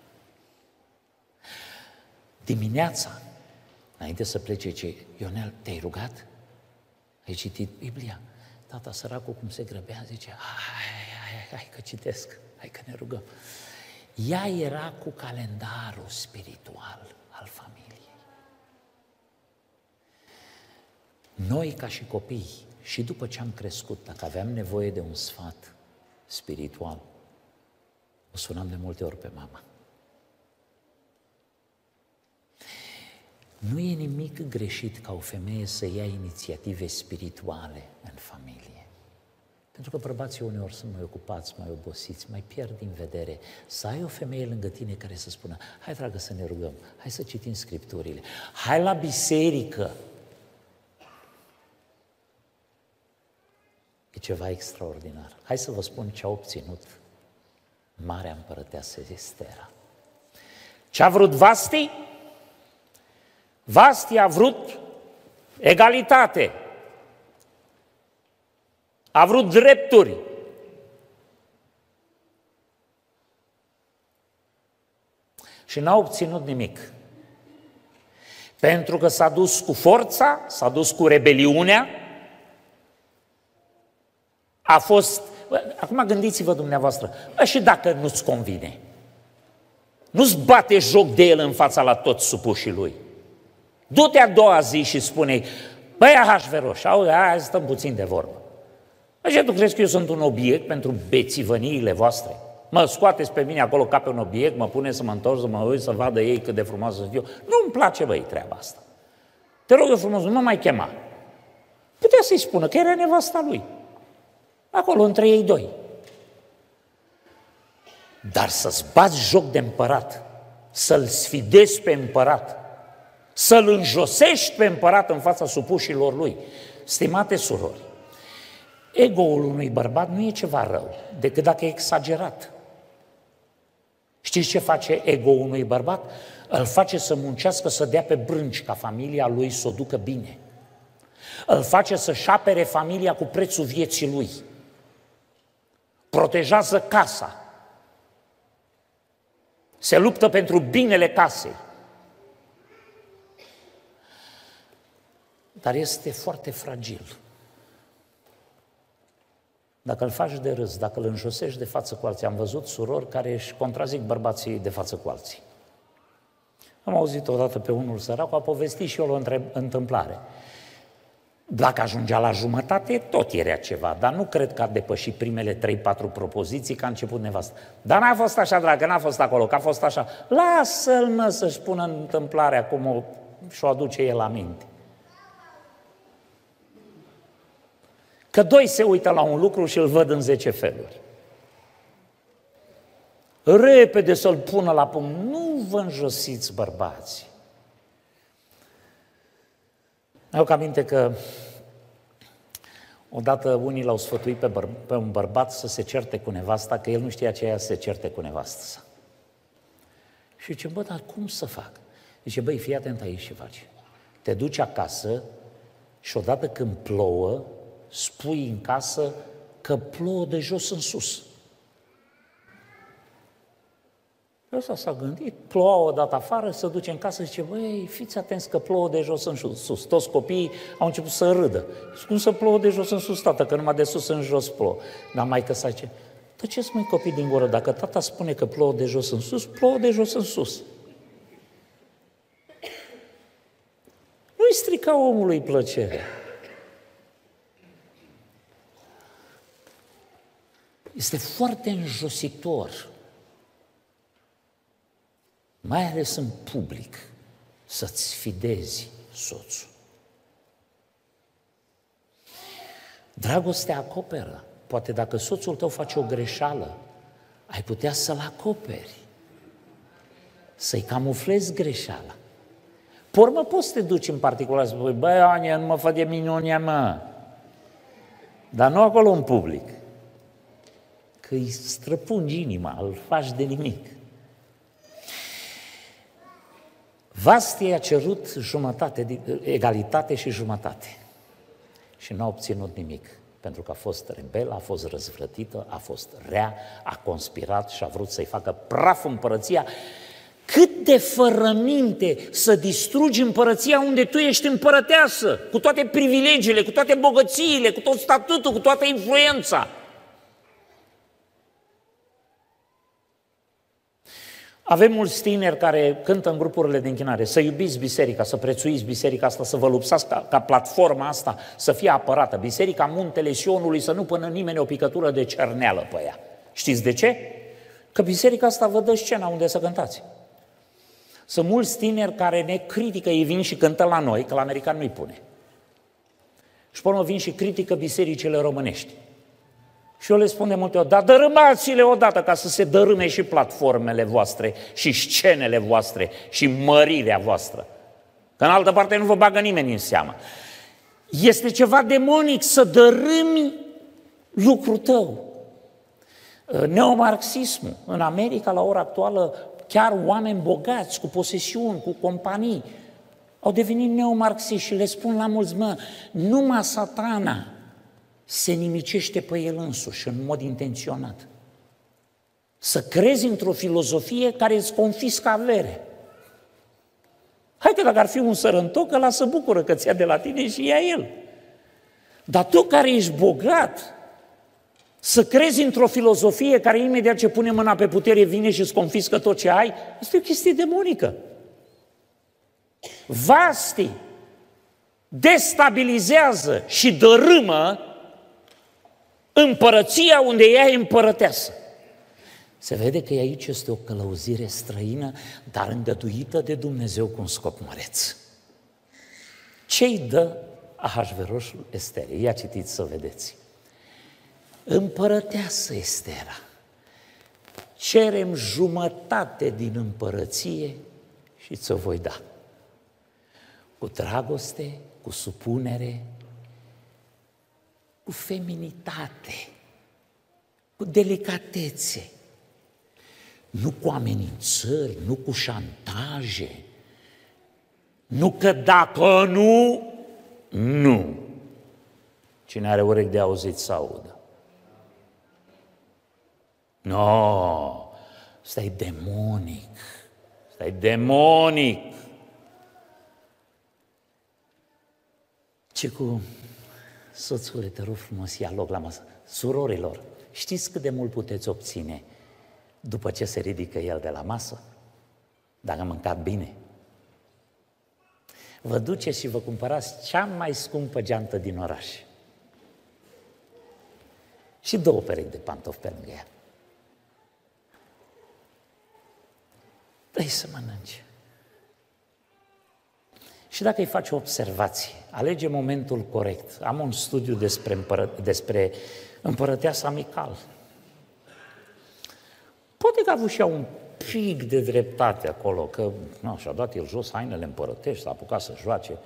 Dimineața, Înainte să plece, ce Ionel, te-ai rugat? Ai citit Biblia? Tata săracul cum se grăbea, zice, hai, hai, hai, hai că citesc, hai că ne rugăm. Ea era cu calendarul spiritual al familiei. Noi, ca și copii, și după ce am crescut, dacă aveam nevoie de un sfat spiritual, o sunam de multe ori pe mama. Nu e nimic greșit ca o femeie să ia inițiative spirituale în familie. Pentru că bărbații uneori sunt mai ocupați, mai obosiți, mai pierd din vedere. Să ai o femeie lângă tine care să spună, hai dragă să ne rugăm, hai să citim Scripturile, hai la biserică. E ceva extraordinar. Hai să vă spun ce a obținut Marea Împărăteasă Estera. Ce a vrut Vasti? Vasti a vrut egalitate, a vrut drepturi. Și n-a obținut nimic. Pentru că s-a dus cu forța, s-a dus cu rebeliunea, a fost... Acum gândiți-vă dumneavoastră, bă, și dacă nu-ți convine, nu-ți bate joc de el în fața la toți supușii lui. Du-te a doua zi și spune băi, Ahasveroș, auzi, hai stăm puțin de vorbă. Așa tu crezi că eu sunt un obiect pentru bețivăniile voastre? Mă scoateți pe mine acolo ca pe un obiect, mă pune să mă întorc, să mă uit, să vadă ei cât de frumos să fiu. Nu-mi place, băi, treaba asta. Te rog eu frumos, nu mă mai chema. Putea să-i spună că era nevasta lui. Acolo, între ei doi. Dar să-ți bați joc de împărat, să-l sfidezi pe împărat, să-l înjosești pe împărat în fața supușilor lui. Stimate surori, ego-ul unui bărbat nu e ceva rău, decât dacă e exagerat. Știți ce face ego unui bărbat? Îl face să muncească, să dea pe brânci ca familia lui să o ducă bine. Îl face să-și apere familia cu prețul vieții lui. Protejează casa. Se luptă pentru binele casei. Dar este foarte fragil. Dacă îl faci de râs, dacă îl înjosești de față cu alții, am văzut surori care își contrazic bărbații de față cu alții. Am auzit odată pe unul sărac, a povestit și eu o întâmplare. Dacă ajungea la jumătate, tot era ceva, dar nu cred că a depășit primele 3-4 propoziții că a început nevastă. Dar n-a fost așa, dragă, n-a fost acolo, că a fost așa. Lasă-l, mă, să-și pună întâmplarea cum o, și-o aduce el la Că doi se uită la un lucru și îl văd în zece feluri. Repede să-l pună la punct. Nu vă înjosiți, bărbați. Au aminte că odată unii l-au sfătuit pe, băr- pe un bărbat să se certe cu nevasta, că el nu știa ce să se certe cu nevasta sa. Și zice, bă, dar cum să fac? Zice, băi, fii atent aici ce faci. Te duci acasă și odată când plouă, spui în casă că plouă de jos în sus. Ăsta s-a gândit, ploua o dată afară, se duce în casă și zice, băi, fiți atenți că plouă de jos în sus. Toți copiii au început să râdă. Și cum să plouă de jos în sus, tată, că numai de sus în jos plouă. Dar mai că zice, tăceți mai copii din gură, dacă tata spune că plouă de jos în sus, plouă de jos în sus. Nu-i strica omului plăcerea. Este foarte înjositor, mai ales în public, să-ți fidezi soțul. Dragostea acoperă. Poate dacă soțul tău face o greșeală, ai putea să-l acoperi, să-i camuflezi greșeala. Pormă poți să te duci în particular să spui, băi, Ania, nu mă fă de minunea, mă. Dar nu acolo în public că îi străpungi inima, îl faci de nimic. Vastie a cerut jumătate, egalitate și jumătate. Și n-a obținut nimic, pentru că a fost rebel, a fost răzvrătită, a fost rea, a conspirat și a vrut să-i facă praf împărăția. Cât de fără minte să distrugi împărăția unde tu ești împărăteasă, cu toate privilegiile, cu toate bogățiile, cu tot statutul, cu toată influența. Avem mulți tineri care cântă în grupurile de închinare, să iubiți biserica, să prețuiți biserica asta, să vă lupsați ca, ca platforma asta să fie apărată. Biserica Muntele Sionului să nu pună nimeni o picătură de cerneală pe ea. Știți de ce? Că biserica asta vă dă scena unde să cântați. Sunt mulți tineri care ne critică, ei vin și cântă la noi, că la american nu-i pune. Și până vin și critică bisericile românești. Și eu le spun de multe ori, dar dărâmați-le odată ca să se dărâme și platformele voastre, și scenele voastre, și mărirea voastră. Că în altă parte nu vă bagă nimeni în seamă. Este ceva demonic să dărâmi lucrul tău. Neomarxismul. În America, la ora actuală, chiar oameni bogați, cu posesiuni, cu companii, au devenit neomarxiști și le spun la mulți, mă, numai satana se nimicește pe el însuși în mod intenționat. Să crezi într-o filozofie care îți confiscă avere. Hai că dacă ar fi un sărăntoc, ăla să bucură că ți-a de la tine și ia el. Dar tu care ești bogat, să crezi într-o filozofie care imediat ce pune mâna pe putere vine și îți confiscă tot ce ai, este o chestie demonică. Vasti destabilizează și dărâmă împărăția unde ea e împărăteasă. Se vede că aici este o călăuzire străină, dar îngăduită de Dumnezeu cu un scop măreț. Ce-i dă Ahasveroșul Estere? Ia citiți să vedeți. Împărăteasă Estera. Cerem jumătate din împărăție și ți-o voi da. Cu dragoste, cu supunere, cu feminitate, cu delicatețe, nu cu amenințări, nu cu șantaje, nu că dacă nu, nu. Cine are urechi de auzit să audă. No, stai demonic, stai demonic. Ce cu soțule, te rog frumos, ia loc la masă. Surorilor, știți cât de mult puteți obține după ce se ridică el de la masă? Dacă a mâncat bine. Vă duceți și vă cumpărați cea mai scumpă geantă din oraș. Și două perechi de pantofi pe lângă ea. dă să mănânce. Și dacă îi faci o observație, alege momentul corect. Am un studiu despre, împără, despre împărăteasa Mical. Poate că a avut și ea un pic de dreptate acolo, că nu, și-a dat el jos hainele împărătești, s-a apucat să joace.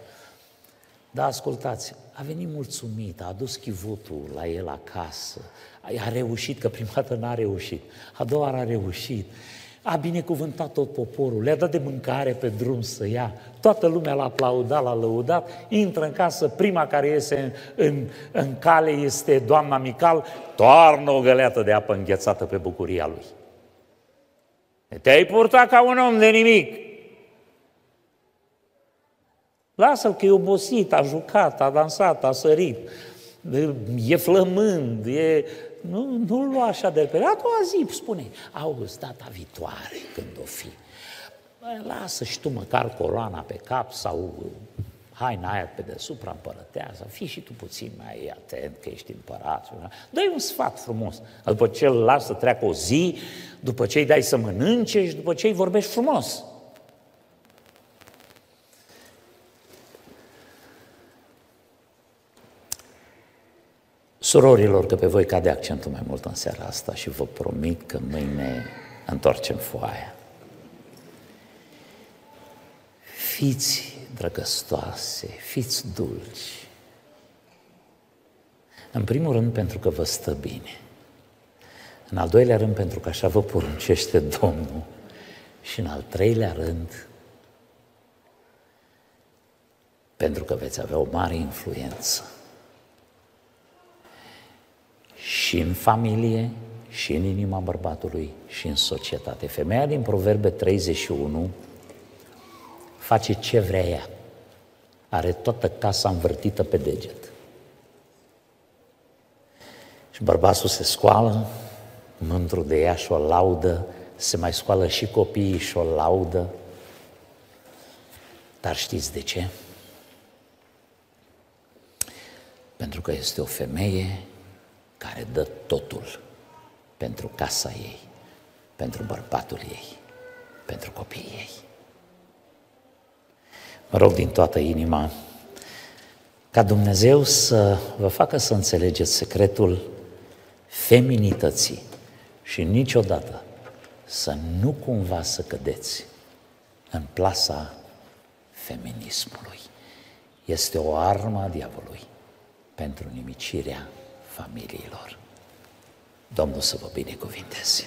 Dar ascultați, a venit mulțumit, a adus chivutul la el acasă, a reușit, că prima dată n-a reușit, a doua oară a reușit, a binecuvântat tot poporul, le-a dat de mâncare pe drum să ia, toată lumea l-a aplaudat, l-a lăudat, intră în casă, prima care iese în, în, în cale este doamna Mical, toarnă o găleată de apă înghețată pe bucuria lui. Te-ai purtat ca un om de nimic. Lasă-l că e obosit, a jucat, a dansat, a sărit, e flămând, e... Nu, nu lua așa de pe... A doua zi, spune, August, data viitoare, când o fi. Lasă și tu măcar coloana pe cap sau haina aia pe deasupra împărătează, fii și tu puțin mai atent că ești împărat. dă un sfat frumos. După ce îl lasă să treacă o zi, după ce îi dai să mănânce și după ce îi vorbești frumos. Surorilor, că pe voi cade accentul mai mult în seara asta și vă promit că mâine întoarcem foaia. Fiți drăgăstoase, fiți dulci. În primul rând pentru că vă stă bine. În al doilea rând pentru că așa vă poruncește Domnul. Și în al treilea rând pentru că veți avea o mare influență și în familie, și în inima bărbatului, și în societate. Femeia din Proverbe 31 face ce vrea ea. Are toată casa învârtită pe deget. Și bărbatul se scoală, mândru de ea și o laudă, se mai scoală și copiii și o laudă. Dar știți de ce? Pentru că este o femeie care dă totul pentru casa ei, pentru bărbatul ei, pentru copiii ei. Mă rog din toată inima ca Dumnezeu să vă facă să înțelegeți secretul feminității și niciodată să nu cumva să cădeți în plasa feminismului. Este o armă a diavolului pentru nimicirea familiilor. Domnul să vă binecuvinteze!